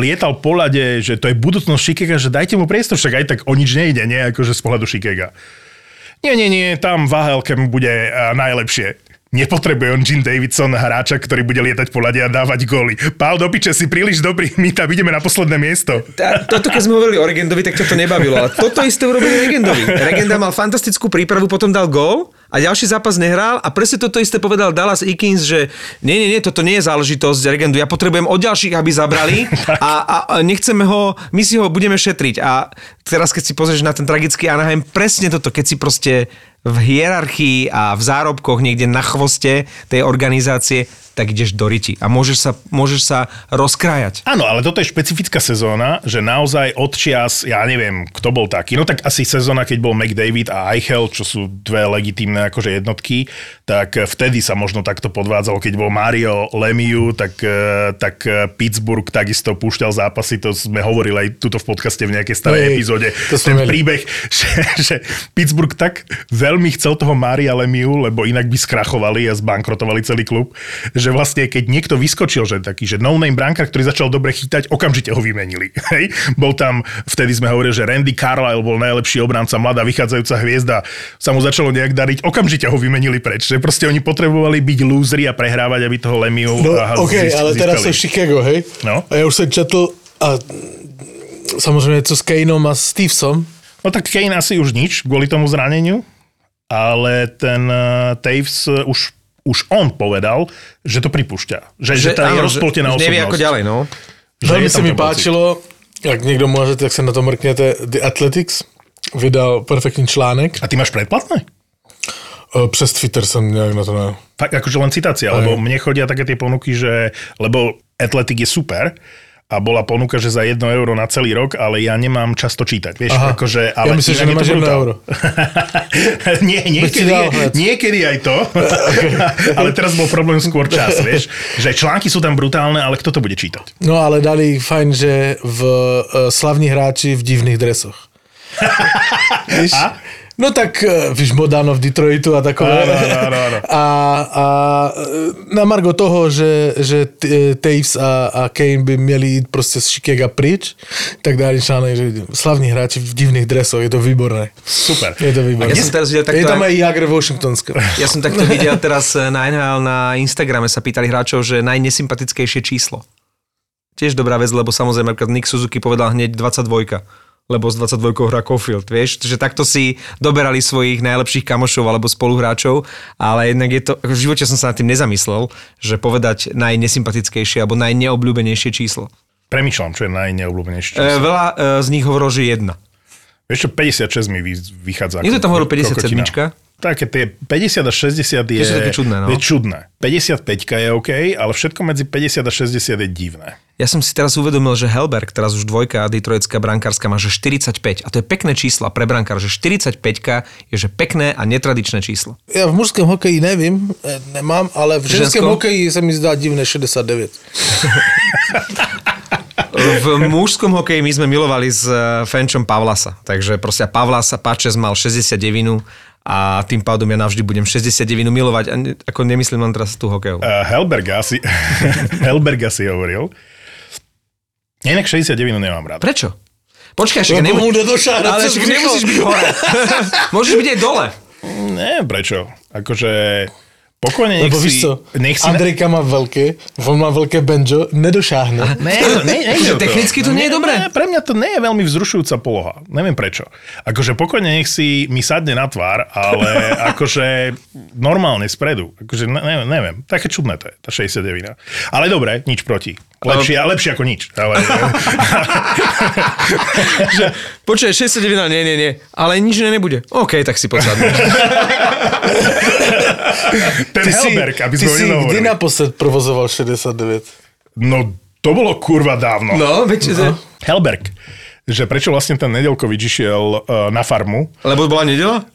lietal po lade, že to je budúcnosť Chicaga, že dajte mu priestor, však aj tak o nič nejde, nie? Akože z pohľadu Chicaga. Nie, nie, nie, tam v AHL bude uh, najlepšie. Nepotrebuje on Jim Davidson hráča, ktorý bude lietať po lade a dávať góly. Pál do piče, si príliš dobrý, my tam ideme na posledné miesto. Tá, toto, keď sme hovorili o Regendovi, tak toto nebavilo. Ale toto isté urobili Regendovi. Regenda mal fantastickú prípravu, potom dal gól a ďalší zápas nehral a presne toto isté povedal Dallas Ikins, že nie, nie, nie, toto nie je záležitosť Regendu, ja potrebujem od ďalších, aby zabrali a, a, a nechceme ho, my si ho budeme šetriť. A teraz, keď si pozrieš na ten tragický Anaheim, presne toto, keď si proste v hierarchii a v zárobkoch niekde na chvoste tej organizácie, tak ideš do riti a môžeš sa, môžeš sa rozkrájať. Áno, ale toto je špecifická sezóna, že naozaj odčias, ja neviem, kto bol taký, no tak asi sezóna, keď bol McDavid a Eichel, čo sú dve legitímne akože jednotky, tak vtedy sa možno takto podvádzalo, keď bol Mario Lemieux, tak, eh, tak Pittsburgh takisto púšťal zápasy, to sme hovorili aj tuto v podcaste v nejakej starej Hej, epizóde, to ten mali. príbeh, že, že Pittsburgh tak veľmi chcel toho Maria Lemieux, lebo inak by skrachovali a zbankrotovali celý klub, že vlastne keď niekto vyskočil, že taký, že no-name brankár, ktorý začal dobre chytať, okamžite ho vymenili. Hej? Bol tam, vtedy sme hovorili, že Randy Carlyle bol najlepší obranca, mladá vychádzajúca hviezda, sa mu začalo nejak dariť, okamžite ho vymenili preč. Že proste oni potrebovali byť lúzri a prehrávať, aby toho Lemieux No, a- OK, získ- ale teraz získali. je Chicago, hej? No. A já už jsem četl a samozřejmě co s Kaneom a Stevesom, No tak Kane asi už nič kvôli tomu zraneniu, ale ten uh, Taves uh, už, už on povedal, že to pripúšťa. Že, že, že tá je rozpoltená že nevie osobnosť. ako ďalej, no. Se tam mi páčilo, jak někdo může, tak se na to mrkněte, The Athletics vydal perfektní článek. A ty máš predplatné? E, Přes Twitter jsem nějak na to ne. Fakt, akože len citácia, lebo mne chodia také tie ponuky, že, lebo Athletic je super, a bola ponuka, že za 1 euro na celý rok, ale ja nemám často čítať, vieš, Aha. akože, Ja ale myslím, že nemáš jedno brutál. euro. Nie, niekedy, niekedy aj to, ale teraz bol problém skôr čas, vieš, že články sú tam brutálne, ale kto to bude čítať? No ale dali fajn, že v uh, slavní hráči v divných dresoch. Víš? A? No tak, eh, víš, Modano v Detroitu a takové. Áno, áno, áno. A, a eh, na margo toho, že, že eh, Taves a, a Kane by měli jít prostě z Chicaga pryč, tak dali článek, že slavní hráči v divných dresoch, je to výborné. Super. Je to výborné. Ja som teraz videl takto je tam aj- Jagr Washingtonska. Ja som takto videl teraz na NHL na Instagrame sa pýtali hráčov, že najnesympatickejšie číslo. Tiež dobrá vec, lebo samozrejme napríklad Nick Suzuki povedal hneď 22 lebo s 22 hrá Caulfield, vieš, že takto si doberali svojich najlepších kamošov alebo spoluhráčov, ale jednak je to, v živote som sa nad tým nezamyslel, že povedať najnesympatickejšie alebo najneobľúbenejšie číslo. Premýšľam, čo je najneobľúbenejšie. E, veľa e, z nich hovorilo, že jedna. Vieš čo, 56 mi vy- vychádza. Niekto tam hovoril kokotina. 57. Také tie 50 a 60 je, také čudné, no. je čudné. 55 je OK, ale všetko medzi 50 a 60 je divné. Ja som si teraz uvedomil, že Helberg, teraz už dvojka detroitská brankárska, má že 45. A to je pekné číslo pre brankár, že 45 je že pekné a netradičné číslo. Já v mužském hokeji nevím, eh, nemám, ale v ženském ženskom? hokeji se mi zdá divné 69. V mužskom hokeji my sme milovali s eh, Fenčom Pavlasa. Takže proste Pavlas a Pačes mal 69 a tým pádom ja navždy budem 69 milovať. A ne, ako nemyslím len teraz tú hokejovú. Uh, Helberga si, Helberga si hovoril. Inak 69 nemám rád. Prečo? Počkaj, však nemu... Ale však nemusíš byť hore. Môžeš byť aj dole. Neviem prečo. Akože pokojne nech Lebo si... víš co, Nech si Andrejka má velké, on má velké banjo, nedošáhne. Ne, ne, ne, Že technicky to nie je dobré? Ne, pre mňa to nie je veľmi vzrušujúca poloha. Neviem prečo. Akože pokojne nech si mi sadne na tvár, ale akože normálne spredu. Akože ne, neviem. Také čudné to je, tá 69. Ale dobre, nič proti. Lepšie, lepšie ako nič. Ale, Že, počkaj, 69, nie, nie, nie. Ale nič ne nebude. OK, tak si posadnú. ten Helberg, aby ty sme ho si kdy nehovorili. naposled provozoval 69? No, to bolo kurva dávno. No, veď, no. Helberg. Že prečo vlastne ten Nedelkovič išiel uh, na farmu, Lebo bola nedela?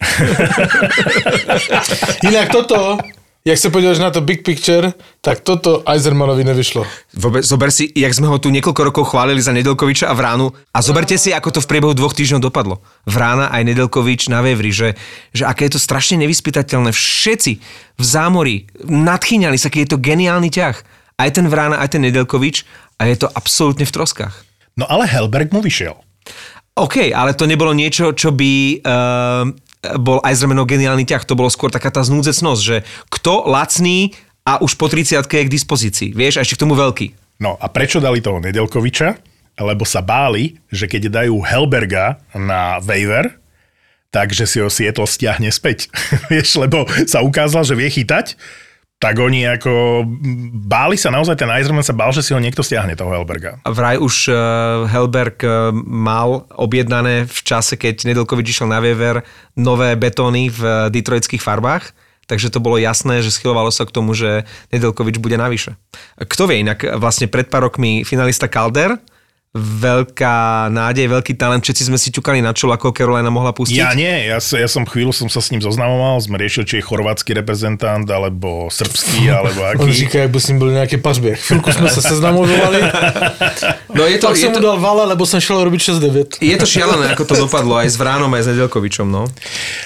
Jinak toto, jak se podíváš na to big picture, tak toto Eisermanovi nevyšlo. Vôbec, zober si, jak sme ho tu niekoľko rokov chválili za Nedelkoviča a Vránu a zoberte si, ako to v priebehu dvoch týždňov dopadlo. Vrána aj Nedelkovič na Vevri, že, že aké je to strašne nevyspytateľné. Všetci v zámori nadchýňali sa, aký je to geniálny ťah. Aj ten Vrána, aj ten Nedelkovič a je to absolútne v troskách. no ale Helberg mu vyšiel. OK, ale to nebolo niečo, čo by uh, bol Eisermanov geniálny ťah, to bolo skôr taká tá znúdzecnosť, že kto lacný a už po 30 je k dispozícii, vieš, a ešte k tomu veľký. No a prečo dali toho Nedelkoviča? Lebo sa báli, že keď dajú Helberga na waiver, takže si ho Seattle stiahne späť. Vieš, lebo sa ukázal, že vie chytať, tak oni ako báli sa naozaj, ten Eiserman sa bál, že si ho niekto stiahne, toho Helberga. Vraj už uh, Helberg uh, mal objednané v čase, keď Nedelkovič išiel na waiver nové betóny v uh, detroitských farbách, takže to bolo jasné, že schylovalo sa k tomu, že Nedelkovič bude navyše. Kto vie, inak vlastne pred pár rokmi finalista Calder, veľká nádej, veľký talent, všetci sme si ťukali na čolo, ako Carolina mohla pustiť? Ja nie, ja, ja som chvíľu som sa s ním zoznamoval, sme riešili, či je chorvátsky reprezentant, alebo srbský, alebo aký. On říká, ak by s ním boli nejaké pažbie. Chvíľku sme sa seznamovali. No je to, tak je som mu to, dal vala, lebo som šiel robiť 6-9. je to šialené, ako to dopadlo aj s Vránom, aj s Nedelkovičom, no.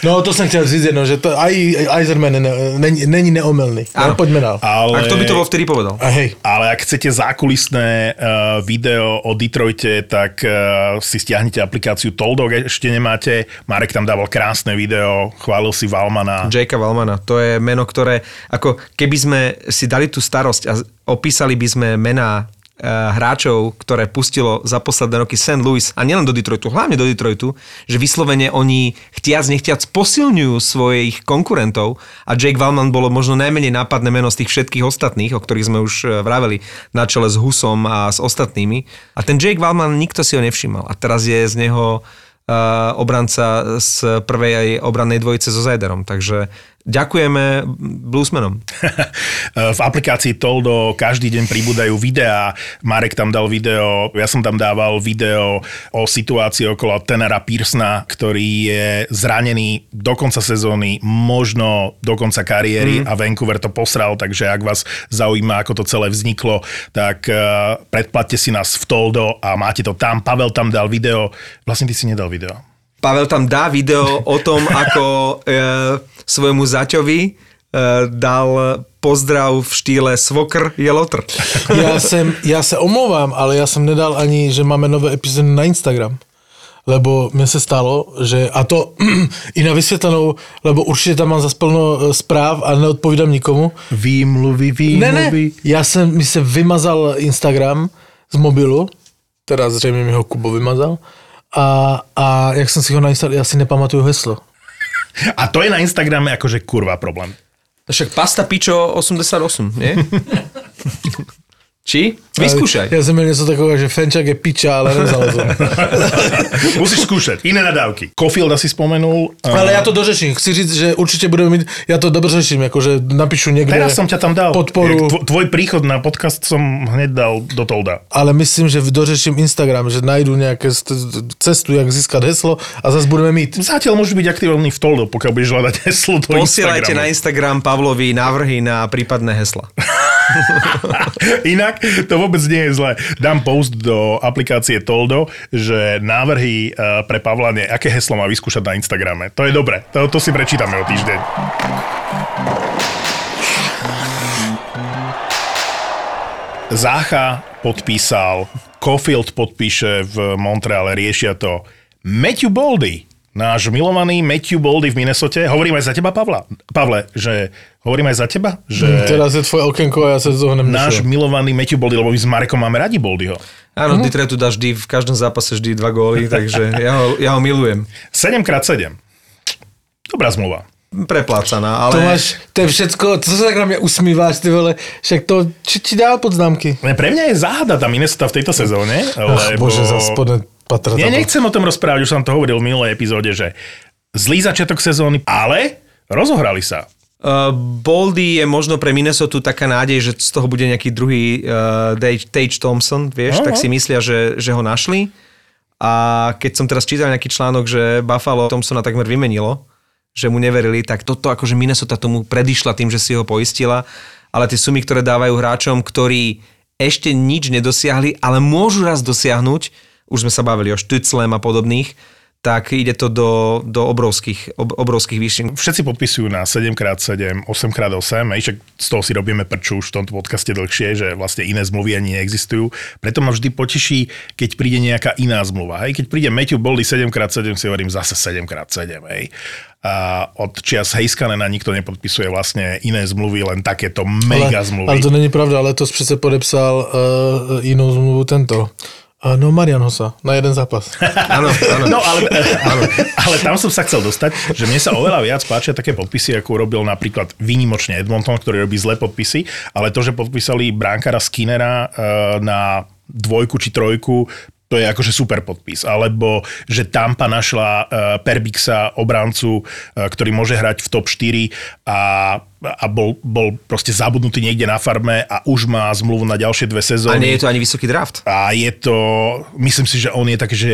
No to som chcel říct, no, že to aj Eiserman ne- není, není neomelný. Áno. No, poďme dál. Ale, A kto by to bol vtedy povedal? A hej, ale ak chcete zákulisné uh, video o Detroite, tak uh, si stiahnite aplikáciu Toldog, ešte nemáte. Marek tam dával krásne video, chválil si Valmana. Jakea Valmana, to je meno, ktoré, ako keby sme si dali tú starosť a opísali by sme mená hráčov, ktoré pustilo za posledné roky St. Louis a nielen do Detroitu, hlavne do Detroitu, že vyslovene oni chtiac nechtiac posilňujú svojich konkurentov a Jake Valman bolo možno najmenej nápadné meno z tých všetkých ostatných, o ktorých sme už eh, vraveli na čele s Husom a s ostatnými. A ten Jake Valman, nikto si ho nevšimal. A teraz je z neho uh, obranca z prvej obrannej dvojice so Zajderom. Takže ďakujeme Bluesmanom. v aplikácii Toldo každý deň pribúdajú videá. Marek tam dal video, ja som tam dával video o situácii okolo Tenera Pearsona, ktorý je zranený do konca sezóny, možno do konca kariéry mm. a Vancouver to posral, takže ak vás zaujíma, ako to celé vzniklo, tak uh, predplatte si nás v Toldo a máte to tam. Pavel tam dal video, vlastne ty si nedal video. Pavel tam dá video o tom, ako e, svojmu zaťovi e, dal pozdrav v štýle svokr je lotr. já, jsem, já se omlouvám, ale já jsem nedal ani, že máme nové epizody na Instagram. Lebo mne se stalo, že, a to i na vysvětlenou, lebo určitě tam mám zase plno eh, zpráv a neodpovídám nikomu. Výmluvy, Ne, ne, výmluvy. já jsem, mi se vymazal Instagram z mobilu, teda zřejmě mi ho Kubo vymazal, a, a jak jsem si ho nainstaloval, já si nepamatuju heslo. A to je na Instagrame akože kurva problém. Však pasta pičo 88, nie? Či? Vyskúšaj. Já jsem měl něco takového, že Fenčak je piča, ale nevzal to. Musíš skúšať. Iné nadávky. Cofielda si spomenul. Ale já to dořeším. Chci říct, že určitě budeme mít, já to dobře řeším, jakože napíšu někde Teraz som ťa tam dal. podporu. Tvo- Tvoj príchod na podcast som hneď dal do Tolda. Ale myslím, že dořeším Instagram, že najdu nějaké st- cestu, jak získat heslo a zase budeme mít. Zatiaľ môžeš byť aktívny v Toldo, pokiaľ budeš hľadať heslo do Posielajte na Instagramu. Instagram Pavlovi návrhy na prípadné hesla. Inak to vôbec nie je zlé. Dám post do aplikácie Toldo, že návrhy eh, pre Pavla nie, aké heslo má vyskúšať na Instagrame. To je dobre, to, to si prečítame o týždeň. Zácha podpísal, Cofield podpíše v Montreale, riešia to. Matthew Boldy, náš milovaný Matthew Boldy v Minnesote. Hovorím aj za teba, Pavla. Pavle, že hovorím aj za teba, že Teraz je tvoje okenko a ja sa z toho náš nemyslím. milovaný Matthew Boldy, lebo my s Marekom máme radi Boldyho. Áno, mm. Detroitu dá vždy, v každom zápase vždy dva góly, takže ja ho, ja ho milujem. 7x7. Dobrá zmluva. Preplácaná, ale... To máš, to je všetko, to sa tak na mňa usmíváš, ty vole, však to, či ti dal podznámky? Ne, Pre mňa je záhada tá Minnesota v tejto sezóne, Ach, lebo... bože, za spodne patra. Tam. nechcem o tom rozprávať, už som to hovoril v minulej epizóde, že zlý začiatok sezóny, ale rozohrali sa. Uh, Boldy je možno pre Minnesota taká nádej, že z toho bude nejaký druhý uh, Tage, Thompson, vieš, Aha. tak si myslia, že, že ho našli. A keď som teraz čítal nejaký článok, že Buffalo Thompsona takmer vymenilo, že mu neverili, tak toto akože Minnesota tomu predišla tým, že si ho poistila, ale tie sumy, ktoré dávajú hráčom, ktorí ešte nič nedosiahli, ale môžu raz dosiahnuť, už sme sa bavili o Štyclem a podobných, tak ide to do, do obrovských, ob, obrovských výšin. Všetci podpisujú na 7x7, 8x8, aj však z toho si robíme prču už v tomto podcaste dlhšie, že vlastne iné zmluvy ani neexistujú. Preto ma vždy poteší, keď príde nejaká iná zmluva. Hej. Keď príde Matthew Boldy 7x7, si hovorím zase 7x7. Hej. A od čias Heiskanena nikto nepodpisuje vlastne iné zmluvy, len takéto mega ale, zmluvy. Ale to není pravda, letos přece podepsal uh, jinou zmluvu tento. No Marian Hosa, na jeden zápas. Áno, áno. No ale, áno, ale tam som sa chcel dostať, že mne sa oveľa viac páčia také podpisy, ako urobil napríklad výnimočne Edmonton, ktorý robí zlé podpisy, ale to, že podpísali bránkara Skinnera uh, na dvojku či trojku, to je akože super podpis. Alebo, že Tampa našla uh, Perbixa, obrancu, uh, ktorý môže hrať v top 4 a a bol, bol proste zabudnutý niekde na farme a už má zmluvu na ďalšie dve A sezóny. nie je to ani vysoký draft. A je to, myslím si, že on je také, že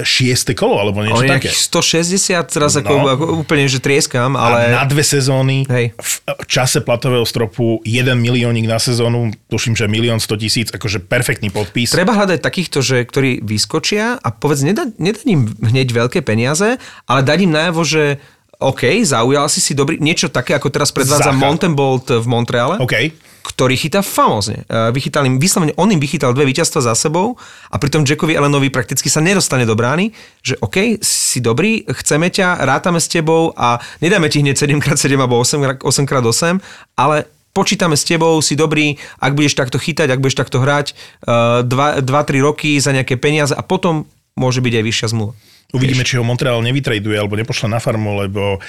šieste kolo, alebo niečo On také. nejakých 160, teraz No. ako úplne, že trieskam, Ale... A na dve sezóny Hej. v čase platového stropu 1 miliónik na sezónu, tuším, že milión 100 tisíc, akože perfektný podpis. Treba hľadať takýchto, že, ktorí vyskočia a povedz, nedá, nedá im hneď veľké peniaze, ale dať im najavo, že OK, zaujal si si dobrý, niečo také, ako teraz predvádza Zacha. Montembolt v Montreale. OK. ktorý chytá famózne. E, Vychytal im, vyslovene on im vychytal dve víťazstva za sebou a pritom Jackovi Allenovi prakticky sa nedostane do brány, že OK, si dobrý, chceme ťa, rátame s tebou a nedáme ti hneď 7x7 alebo 8x- 8x8, ale počítame s tebou, si dobrý, ak budeš takto chytať, ak budeš takto hrať 2-3 roky za nejaké peniaze a potom môže byť aj vyššia zmluva. Uvidíme, či ho Montreal nevytraduje alebo nepošle na farmu, lebo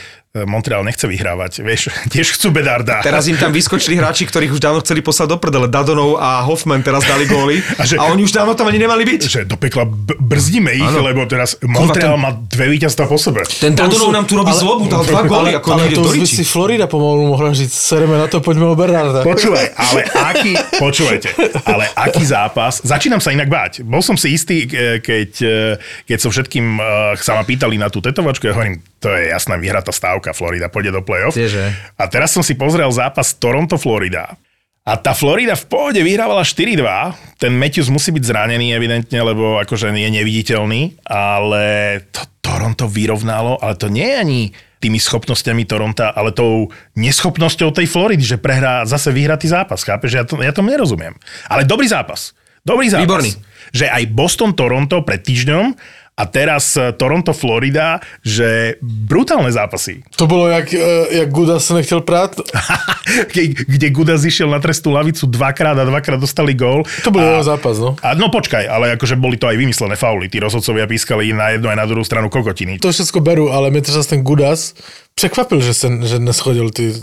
Montreal nechce vyhrávať. Vieš, tiež chcú Bedarda. Teraz im tam vyskočili hráči, ktorých už dávno chceli poslať do prdele. Dadonov a Hoffman teraz dali góly A a, že- oni už dávno tam ani nemali byť. že do pekla b- brzdíme ich, Áno. lebo teraz Montreal ten- má dve víťazstva po sebe. Ten Dadonov nám tu robí ale- zlobu, dal dva góly, ale, ako ale to už by si Florida pomalu mohla říct, sereme na to, poďme o Bernarda. Počúvaj, ale aký, počúvajte, ale aký zápas, začínam sa inak báť. Bol som si istý, keď, e, keď som všetkým e, sa ma pýtali na tú tetovačku, ja hovorím, to je jasná vyhratá stávka, Florida pôjde do play-off. Kdeže? A teraz som si pozrel zápas Toronto-Florida. A tá Florida v pohode vyhrávala 4-2. Ten Matthews musí byť zranený evidentne, lebo akože je neviditeľný, ale to Toronto vyrovnalo, ale to nie je ani tými schopnosťami Toronta, ale tou neschopnosťou tej Floridy, že prehrá zase vyhratý zápas. Chápeš? Ja, to, ja tomu nerozumiem. Ale dobrý zápas. Dobrý zápas. Výborný. Že aj Boston-Toronto pred týždňom a teraz eh, Toronto-Florida, že brutálne zápasy. To bylo jak, eh, jak Guda se nechtěl prát. Kde Guda zišiel na trestú lavicu dvakrát a dvakrát dostali gól. To byl a, jeho zápas, no. a no počkaj, ale akože boli to aj vymyslené fauly. Tí rozhodcovia pískali na jednu aj na druhú stranu kokotiny. To všechno beru, ale mě třeba ten Gudas překvapil, že, se, že neschodil ty,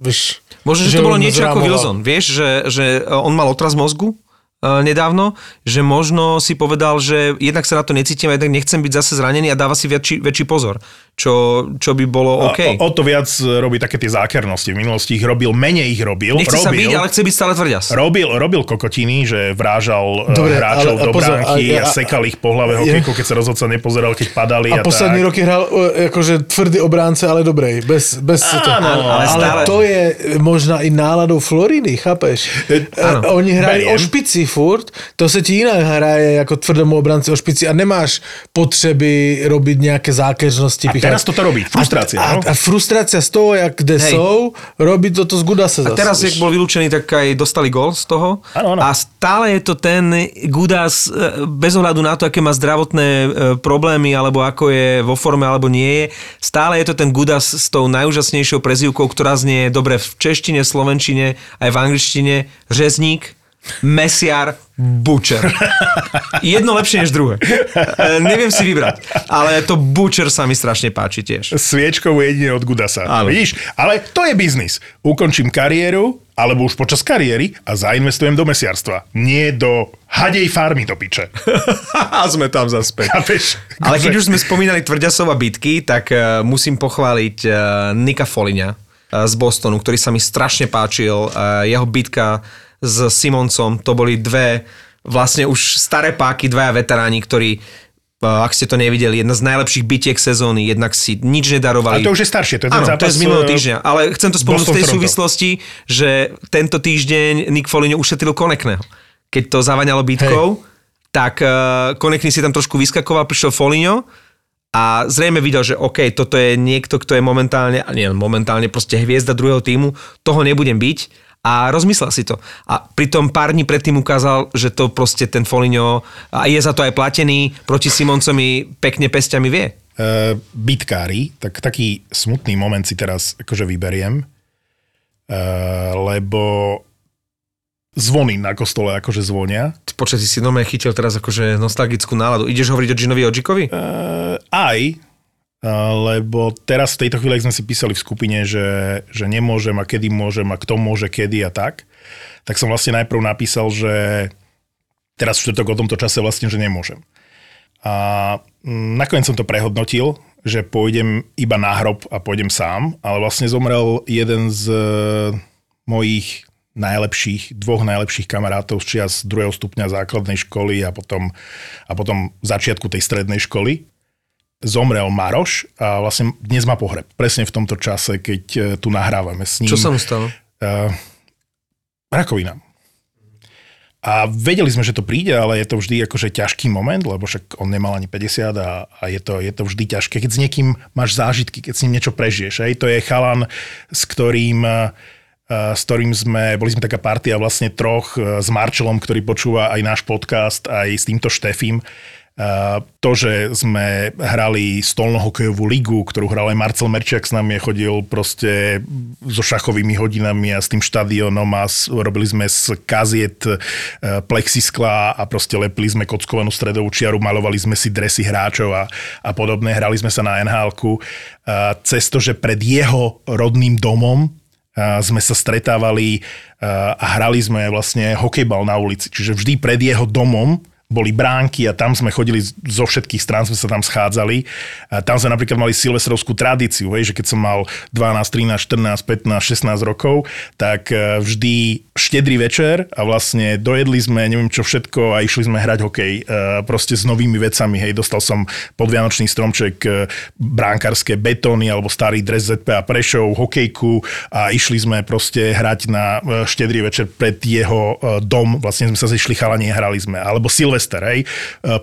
víš, Možno, že to bolo niečo ako. Wilson. Vieš, že, že on mal otraz mozgu eh, nedávno, že možno si povedal, že jednak sa na to necítim jednak nechcem byť zase zranený a dáva si väčší, väčší pozor, čo, čo by bolo OK. O, o to viac robí také tie zákernosti. V minulosti ich robil, menej ich robil. Nechce sa robil, byť, ale chce byť stále tvrďas. Robil, robil kokotiny, že vrážal Dobre, Dobre, hráčov ale- do pozor, bránky a- a, a- sekal ich po hlave hokejkou, keď sa rozhodca nepozeral, keď padali a, A poslední tak. roky hrál eh, jakože tvrdý obránce, ale dobrý, bez, bez Áno, toho. ale ale stále- to je možná i náladou Floridy, chápeš? áno. Oni hrají Beriem. o špici furt, to se ti jinak hraje jako tvrdému obránci o špici a nemáš potřeby robiť nejaké zákeřnosti. A teraz toto robí, frustrácia, A, no? a, a frustrácia z toho, jak kde Hej. jsou, robí toto z Gudase A zase. teraz, jak bol vylúčený, tak aj dostali gol z toho. Áno, áno. A stále je to ten Gudas, e, bez ohľadu na to, aké má zdravotné e, problémy, alebo ako je vo forme, alebo nie je, stále je to ten Gudas s tou najúžasnejšou prezývkou, ktorá znie dobre v češtine, slovenčine, aj v angličtine. Řezník, Mesiar, Butcher. Jedno lepšie než druhé. E, neviem si vybrať, ale to Butcher sa mi strašne páči tiež. Sviečkou jedine od Gudasa. Áno. Vidíš? Ale to je biznis. Ukončím kariéru, alebo už počas kariéry a zainvestujem do mesiarstva. Nie do hadej farmy do piče. A sme tam zaspäť. Chápeš? Ale keď už sme spomínali tvrďasov a bitky, tak uh, musím pochváliť uh, Nika Foliňa uh, z Bostonu, ktorý sa mi strašne páčil. Jeho bitka s Simoncom, to boli dve vlastne už staré páky, dvaja veteráni, ktorí uh, ak ste to nevideli, jedna z najlepších bitiek sezóny, jednak si nič nedarovali. Ale to už je staršie, to je ten Áno, to zápas, je z minulého eh, týždňa, ale chcem to spomenúť v tej súvislosti, že tento týždeň Nick Foligno ušetril Konekného. Keď to zavaňalo bitkou, tak uh, Konekný si tam trošku vyskakoval, prišiel Foligno, a zrejme videl, že OK, toto je niekto, kto je momentálne, nie momentálne, proste hviezda druhého týmu, toho nebudem byť a rozmyslel si to. A pritom pár dní predtým ukázal, že to proste ten Foligno, a je za to aj platený, proti Simoncovi pekne pestiami vie. Uh, bitkári, tak taký smutný moment si teraz akože vyberiem, uh, lebo zvony na kostole akože zvonia. Počkaj, si si normálne chytil teraz akože nostalgickú náladu. Ideš hovoriť o Ginovi Odžikovi? Uh, aj, lebo teraz v tejto chvíli sme si písali v skupine, že, že nemôžem a kedy môžem a kto môže kedy a tak, tak som vlastne najprv napísal, že teraz v o tomto čase vlastne, že nemôžem. A mm, nakoniec som to prehodnotil, že pôjdem iba na hrob a pôjdem sám, ale vlastne zomrel jeden z e, mojich najlepších, dvoch najlepších kamarátov z čias druhého stupňa základnej školy a potom, a potom začiatku tej strednej školy. Zomrel Maroš a vlastne dnes má pohreb. Presne v tomto čase, keď e, tu nahrávame s ním. Čo sa mu stalo? Uh, rakovina. A vedeli sme, že to príde, ale je to vždy akože ťažký moment, lebo však on nemal ani 50 a, a je, to, je to vždy ťažké. Keď s niekým máš zážitky, keď s ním niečo prežiješ. Hej, to je chalan, s ktorým, uh, s ktorým sme, boli sme taká partia vlastne troch s Marčelom, ktorý počúva aj náš podcast, aj s týmto Štefim to, že sme hrali stolnohokejovú ligu, ktorú hral aj Marcel Merčiak s nami, chodil proste so šachovými hodinami a s tým štadiónom a robili sme z kaziet e, plexiskla a proste lepili sme kockovanú stredovú čiaru, malovali sme si dresy hráčov a, a podobné. Hrali sme sa na nhl cez to, že pred jeho rodným domom sme sa stretávali a hrali sme vlastne hokejbal na ulici. Čiže vždy pred jeho domom boli bránky a tam sme chodili zo všetkých strán, sme sa tam schádzali. A tam sme napríklad mali silvestrovskú tradíciu, hej, že keď som mal 12, 13, 14, 15, 16 rokov, tak e, vždy štedrý večer a vlastne dojedli sme neviem čo všetko a išli sme hrať hokej e, proste s novými vecami. Hej, dostal som podvianočný stromček e, bránkarské betóny alebo starý dres ZPA Prešov, hokejku a išli sme proste hrať na štedrý večer pred jeho dom. Vlastne sme sa zišli chalani a hrali sme. Alebo Silvestr Silvester, hej, e,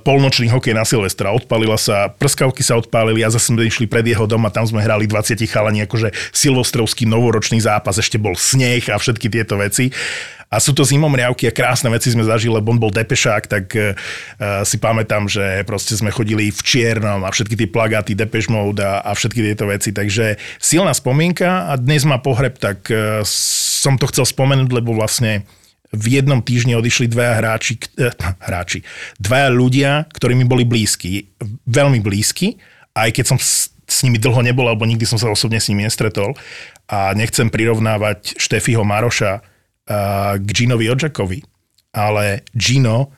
polnočný hokej na Silvestra, odpalila sa, prskavky sa odpálili a zase sme išli pred jeho dom a tam sme hrali 20 chalani, akože silvostrovský novoročný zápas, ešte bol sneh a všetky tieto veci. A sú to zimomriavky a krásne veci sme zažili, lebo on bol depešák, tak uh, si pamätám, že proste sme chodili v čiernom a všetky tie plagáty Depeche Mode a, a všetky tieto veci. Takže silná spomienka a dnes má pohreb, tak uh, som to chcel spomenúť, lebo vlastne v jednom týždni odišli dvaja hráči, eh, hráči, dvaja ľudia, ktorí mi boli blízki, veľmi blízki, aj keď som s, s nimi dlho nebol, alebo nikdy som sa osobne s nimi nestretol. A nechcem prirovnávať Štefiho Maroša uh, k Ginovi Odžakovi, ale Gino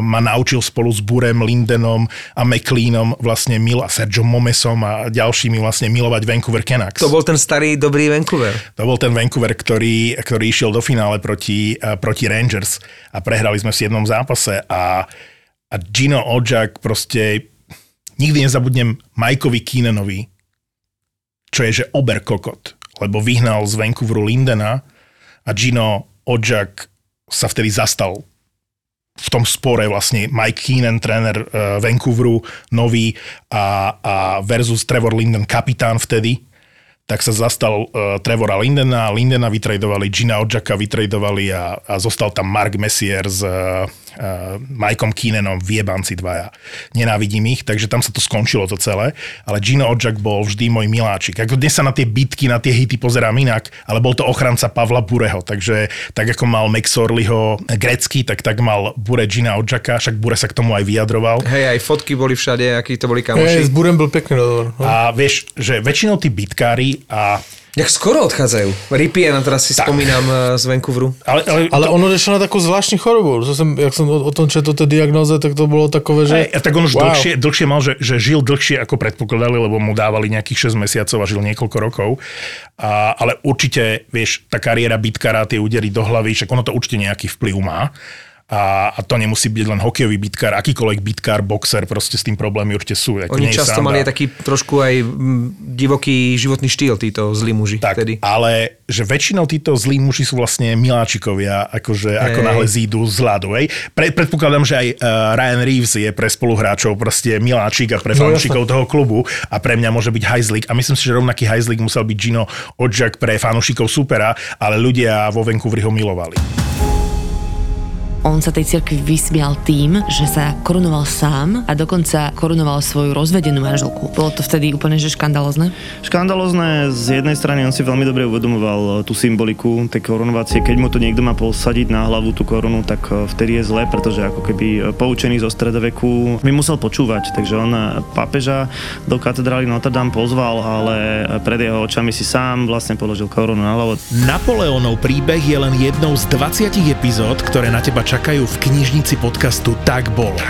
ma naučil spolu s Burem, Lindenom a McLeanom vlastne mil a Sergio Momesom a ďalšími vlastne milovať Vancouver Canucks. To bol ten starý dobrý Vancouver. To bol ten Vancouver, ktorý, ktorý išiel do finále proti, proti Rangers a prehrali sme v 7. zápase a, a Gino Odžak proste nikdy nezabudnem Mikeovi Keenanovi, čo je že ober kokot, lebo vyhnal z Vancouveru Lindena a Gino Odžak sa vtedy zastal v tom spore vlastne Mike Keenan, tréner uh, Vancouveru, nový a, a versus Trevor Linden, kapitán vtedy tak sa zastal uh, Trevora Lindena, Lindena vytredovali, Gina Odžaka vytredovali a, a zostal tam Mark Messier s uh, uh, Mikeom Keenanom, viebanci dvaja. Nenávidím ich, takže tam sa to skončilo to celé, ale Gino Odžak bol vždy môj miláčik. Ako dnes sa na tie bitky, na tie hity pozerám inak, ale bol to ochranca Pavla Bureho, takže tak ako mal Max Orlyho grecky, tak tak mal Bure Gina Odžaka, však Bure sa k tomu aj vyjadroval. Hej, aj fotky boli všade, akí to boli kamoši. Hej, s Burem bol pekný rozhovor. A vieš, že väčšinou tí bitkári a Jak skoro odchádzajú. Ripien, teraz si tak. spomínam eh, z Vancouveru. Ale, ale, ale on odešel na takú zvláštnu chorobu. To som, jak som o, o tom četol tie diagnoze, tak to bolo takové, že... Aj, tak on už wow. dlhšie, dlhšie mal, že, že žil dlhšie ako predpokladali, lebo mu dávali nejakých 6 mesiacov a žil niekoľko rokov. A, ale určite, vieš, tá kariéra bitkára, tie údery do hlavy, však ono to určite nejaký vplyv má A, a to nemusí byť len hokejový bitkár, akýkoľvek bitkár, boxer, proste s tým problémy určite sú. To Oni často sranda. mali taký trošku aj divoký životný štýl, títo zlí muži Tak, vtedy. ale že väčšinou títo zlí muži sú vlastne miláčikovia, akože ako Hej. náhle zídu z ľadu. Pre, predpokladám, že aj uh, Ryan Reeves je pre spoluhráčov proste miláčik a pre No, fanúšikov toho klubu a pre mňa môže byť hajzlik. A myslím si, že rovnaký hajzlik musel byť Gino Odžak pre fanúšikov supera, ale ľudia vo Vancouveri ho milovali. On sa tej cirkvi vysmial tým, že sa korunoval sám a dokonca korunoval svoju rozvedenú manželku. Bolo to vtedy úplne že škandalozne? Škandalozné, z jednej strany on si veľmi dobre uvedomoval tú symboliku tej korunovácie. Keď mu to niekto má posadiť na hlavu tú korunu, tak e, vtedy je zle, pretože ako keby e, poučený zo stredoveku mi musel počúvať. Takže on pápeža do katedrály Notre Dame pozval, ale pred jeho očami si sám vlastne položil korunu na hlavu. Napoleonov príbeh je len jednou z 20 epizód, ktoré na teba čakajú v knižnici podcastu Tak bolo.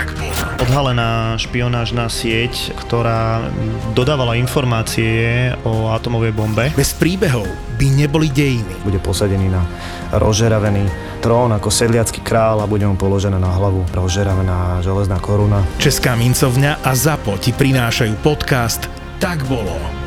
Odhalená špionážna sieť, ktorá dodávala informácie o atomovej bombe. Bez príbehov by neboli dejiny. Bude posadený na rozžeravený trón ako sedliacký král a bude mu položená na hlavu rozžeravená železná koruna. Česká mincovňa a ZAPO ti prinášajú podcast Tak bolo.